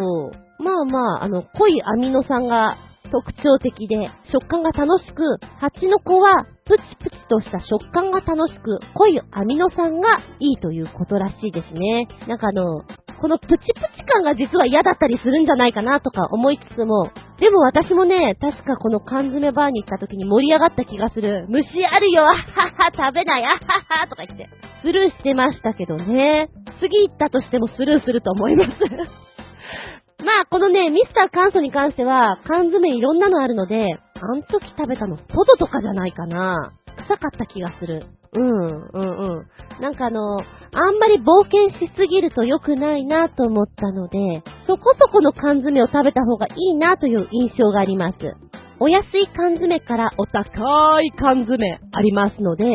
まあまあ、あの、濃いアミノ酸が特徴的で、食感が楽しく、蜂の子はプチプチとした食感が楽しく、濃いアミノ酸がいいということらしいですね。なんかあの、このプチプチ感が実は嫌だったりするんじゃないかなとか思いつつも、でも私もね、確かこの缶詰バーに行った時に盛り上がった気がする。虫あるよ、あはは、食べない、あはは、とか言って。スルーしてましたけどね。次行ったとしてもスルーすると思いますまあ、このね、ミスターカンソに関しては、缶詰いろんなのあるので、あん時食べたの、トとかじゃないかな。臭かった気がする。うん、うん、うん。なんかあの、あんまり冒険しすぎると良くないなと思ったので、そこそこの缶詰を食べた方がいいなという印象があります。お安い缶詰からお高い缶詰ありますので、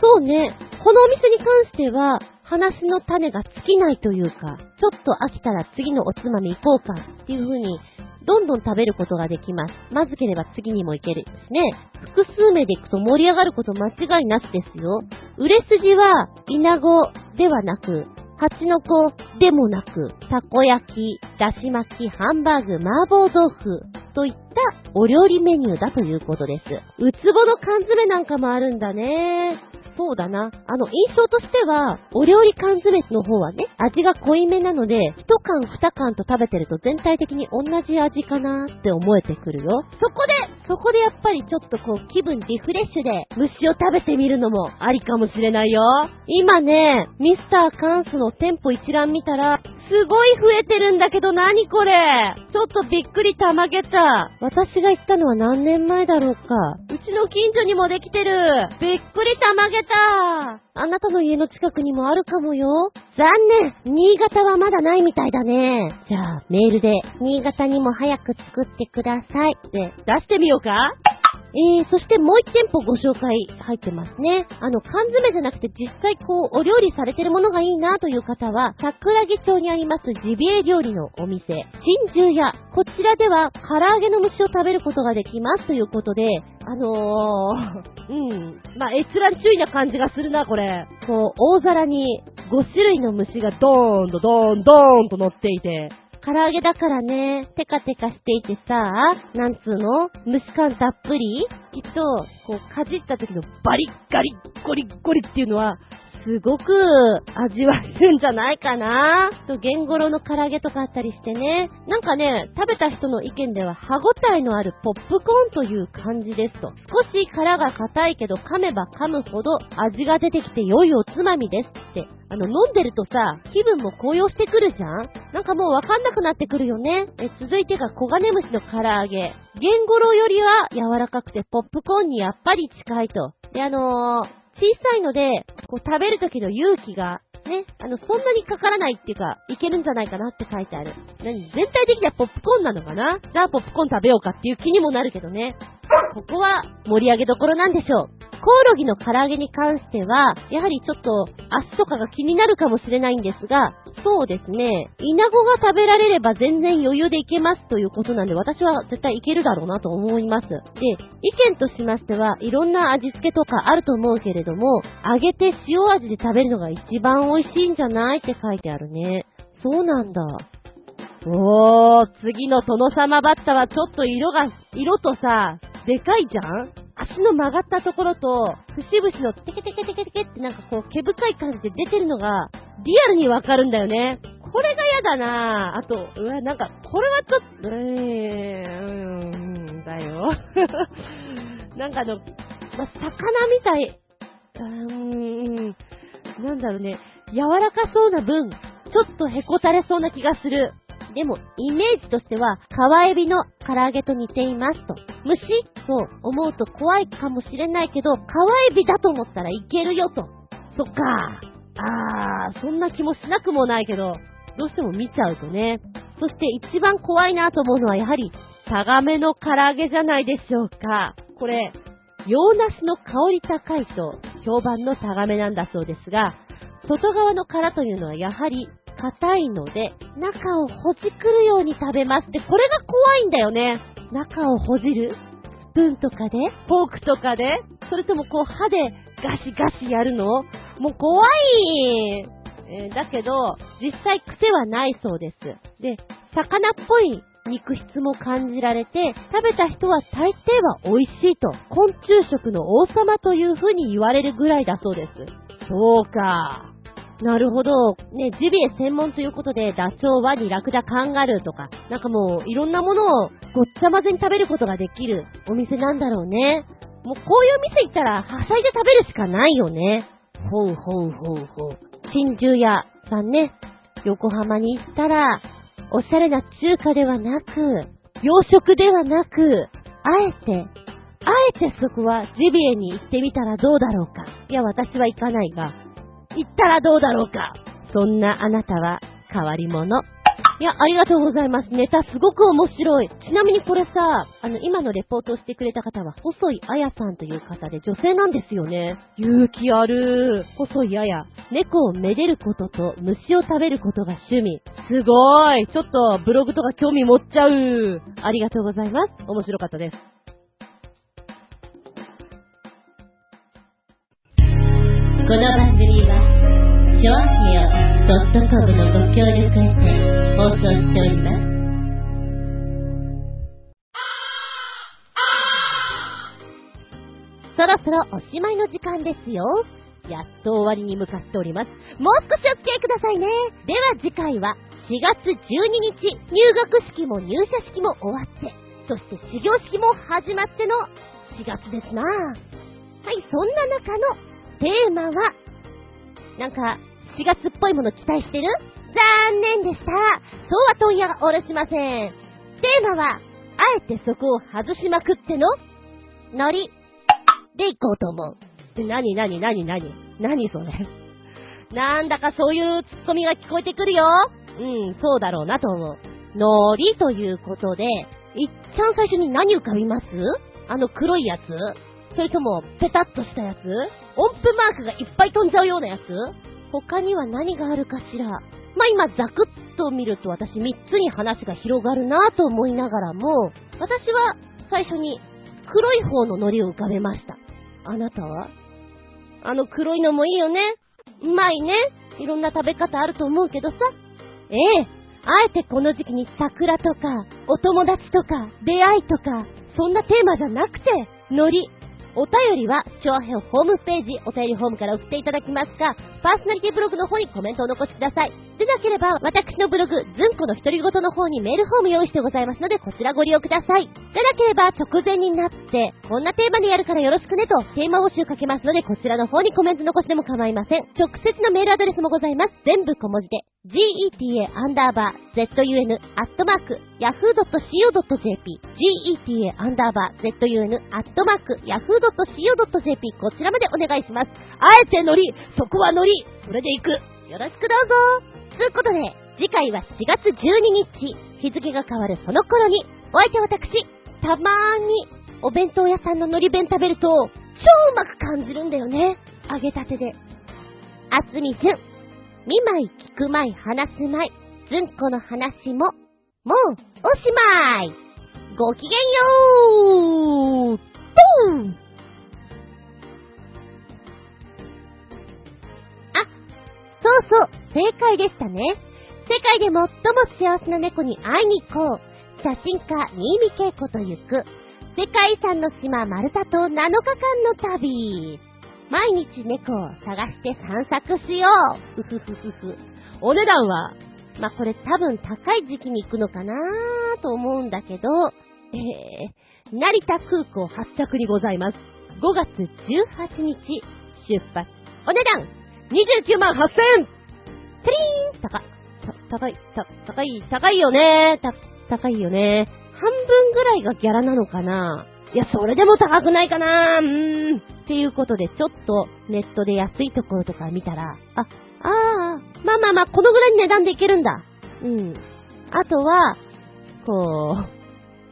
そうね、このお店に関しては、話の種が尽きないというか、ちょっと飽きたら次のおつまみ行こうかっていう風に、どんどん食べることができます。まずければ次にも行けるですね。複数名で行くと盛り上がること間違いなしですよ。売れ筋は、イナゴではなく、蜂の子でもなく、たこ焼き、だし巻き、ハンバーグ、麻婆豆腐といったお料理メニューだということです。うつぼの缶詰なんかもあるんだね。そうだな。あの、印象としては、お料理缶詰の方はね、味が濃いめなので、一缶二缶と食べてると全体的に同じ味かなって思えてくるよ。そこで、そこでやっぱりちょっとこう気分リフレッシュで虫を食べてみるのもありかもしれないよ。今ね、ミスターカンスの店舗一覧見たら、すごい増えてるんだけど何これちょっとびっくりたまげた。私が行ったのは何年前だろうか。うちの近所にもできてる。びっくりたまげた。あなたの家の近くにもあるかもよ。残念新潟はまだないみたいだね。じゃあ、メールで、新潟にも早く作ってください。で、出してみようかえー、そしてもう一店舗ご紹介入ってますね。あの、缶詰じゃなくて実際こう、お料理されてるものがいいなという方は、桜木町にありますジビエ料理のお店、珍獣屋。こちらでは、唐揚げの虫を食べることができますということで、あのー、うん。まあ、閲覧注意な感じがするな、これ。こう、大皿に5種類の虫がドーンとドーンドーンと乗っていて、唐揚げだからね、テカテカしていてさ、なんつうの？蒸し感たっぷり？きっと、こう、かじった時のバリッガリッゴリッゴリっていうのは、すごく味わえるんじゃないかな？と、ゲンゴロの唐揚げとかあったりしてね。なんかね、食べた人の意見では歯ごたえのあるポップコーンという感じですと。少し殻が硬いけど噛めば噛むほど味が出てきて良いおつまみですって。あの、飲んでるとさ、気分も高揚してくるじゃん？なんかもうわかんなくなってくるよね。え、続いてが黄金虫の唐揚げ。ゲンゴロよりは柔らかくてポップコーンにやっぱり近いと。で、あのー小さいので、こう食べる時の勇気が、ね、あの、そんなにかからないっていうか、いけるんじゃないかなって書いてある。何全体的にはポップコーンなのかな？じゃあポップコーン食べようかっていう気にもなるけどね。ここは盛り上げどころなんでしょう。コオロギの唐揚げに関しては、やはりちょっと足とかが気になるかもしれないんですが、そうですね、イナゴが食べられれば全然余裕でいけますということなんで、私は絶対いけるだろうなと思います。で、意見としましては、いろんな味付けとかあると思うけれども、揚げて塩味で食べるのが一番美味しいんじゃないって書いてあるね。そうなんだ。おー、次の殿様バッタはちょっと色が、色とさ、でかいじゃん？足の曲がったところと、節々のテケテケテケテケってなんかこう、毛深い感じで出てるのが、リアルにわかるんだよね。これが嫌だなぁあと、うわ、なんか、これはちょっと、えー、うん、だよ。*laughs* なんかあの、ま魚みたい、うーん、なんだろうね、柔らかそうな分、ちょっとへこたれそうな気がする。でも、イメージとしては、川エビの唐揚げと似ていますと。虫？と思うと怖いかもしれないけど、川エビだと思ったらいけるよと。そっか。あー、そんな気もしなくもないけど、どうしても見ちゃうとね。そして一番怖いなと思うのはやはり、タガメの唐揚げじゃないでしょうか。これ、洋梨の香り高いと評判のタガメなんだそうですが、外側の殻というのはやはり硬いので、中をほじくるように食べますって、これが怖いんだよね。中をほじるスプーンとかでフォークとかでそれともこう歯でガシガシやるの？もう怖い、えー、だけど、実際癖はないそうです。で、魚っぽい肉質も感じられて、食べた人は大抵は美味しいと、昆虫食の王様という風に言われるぐらいだそうです。そうか。なるほど。ね、ジビエ専門ということで、ダチョウ、ワニ、ラクダ、カンガルーとか、なんかもう、いろんなものをごっちゃ混ぜに食べることができるお店なんだろうね。もうこういう店行ったら、はしゃいで食べるしかないよね。ほうほうほうほう。珍獣屋さんね。横浜に行ったら、おしゃれな中華ではなく、洋食ではなく、あえて、あえてそこはジビエに行ってみたらどうだろうか。いや、私は行かないが、行ったらどうだろうか。そんなあなたは変わり者。いや、ありがとうございます。ネタすごく面白い。ちなみにこれさ、あの、今のレポートをしてくれた方は、細井彩さんという方で女性なんですよね。勇気ある。細井彩。猫をめでることと虫を食べることが趣味。すごい。ちょっとブログとか興味持っちゃう。ありがとうございます。面白かったです。この番組は、ちょあへよ .com のご協力へて放送しております。そろそろおしまいの時間ですよ。やっと終わりに向かっております。もう少しお付き合いくださいね。では次回は4月12日、入学式も入社式も終わって、そして始業式も始まっての4月ですな。はい、そんな中のテーマは、なんか、4月っぽいもの期待してる？残念でした。そうは問屋がおろしません。テーマは、あえてそこを外しまくっての、ノリ、でいこうと思う。なになになになになにそれ？なんだかそういうツッコミが聞こえてくるよ。うん、そうだろうなと思う。ノリということで、いっちゃん最初に何浮かびます？あの黒いやつそれとも、ペタッとしたやつ？音符マークがいっぱい飛んじゃうようなやつ？他には何があるかしら？まあ、今、ザクッと見ると私3つに話が広がるなぁと思いながらも、私は最初に黒い方の海苔を浮かべました。あなたは？あの黒いのもいいよね？うまいね？いろんな食べ方あると思うけどさ。ええ。あえてこの時期に桜とか、お友達とか、出会いとか、そんなテーマじゃなくて、海苔、お便りは、超平ホームページ、お便りホームから送っていただきますか、パーソナリティブログの方にコメントを残してください。でなければ、私のブログ、ずんこの独り言の方にメールフォーム用意してございますので、こちらご利用ください。でなければ、直前になって、こんなテーマでやるからよろしくねと、テーマ募集かけますので、こちらの方にコメント残しても構いません。直接のメールアドレスもございます。全部小文字で、geta アンダーバー zun アットマーク yahoo.co.jp geta アンダーバー zun アットマーク yahoo.co.jp こちらまでお願いします。あえてノリ、そこはノリ、それで行く。よろしくどうぞ。つうことで、次回は4月12日、日付が変わるその頃に、お相手は私、たまーにお弁当屋さんの海苔弁食べると、超うまく感じるんだよね。揚げたてで。あつみじゅん。見舞い聞く舞い話す舞い、ずんこの話も、もう、おしまいごきげんようドンそうそう、正解でしたね。世界で最も幸せな猫に会いに行こう。写真家、新見恵子と行く。世界遺産の島、マルタと7日間の旅。毎日猫を探して散策しよう。ふふふふふ。お値段は、まあ、これ多分高い時期に行くのかなと思うんだけど、えー、成田空港発着にございます。5月18日出発。お値段 !29 万8000円テリーン高、高い、た、高い、高いよねた、高いよね半分ぐらいがギャラなのかないや、それでも高くないかなうーん。っていうことで、ちょっとネットで安いところとか見たら、あ、ああ、まあまあまあ、このぐらいの値段でいけるんだ。うん。あとは、こ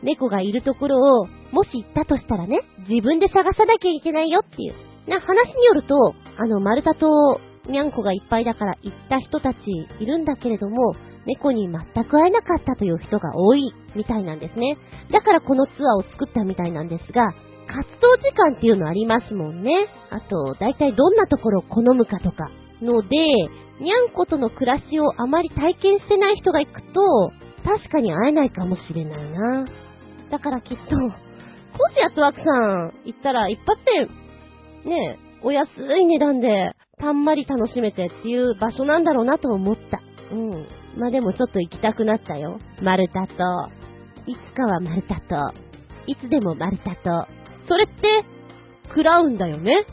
う、猫がいるところを、もし行ったとしたらね、自分で探さなきゃいけないよっていう。な、話によると、あの、丸太とにゃんこがいっぱいだから行った人たちいるんだけれども、猫に全く会えなかったという人が多いみたいなんですね。だからこのツアーを作ったみたいなんですが、活動時間っていうのありますもんね。あと、だいたいどんなところを好むかとか。ので、にゃんことの暮らしをあまり体験してない人が行くと、確かに会えないかもしれないな。だからきっと、コージアトワークさん行ったら一発で、ね、お安い値段でたんまり楽しめてっていう場所なんだろうなと思った。うん。まあ、でもちょっと行きたくなったよ。丸太と、いつかは丸太と、いつでも丸太と、それって、クラウンだよね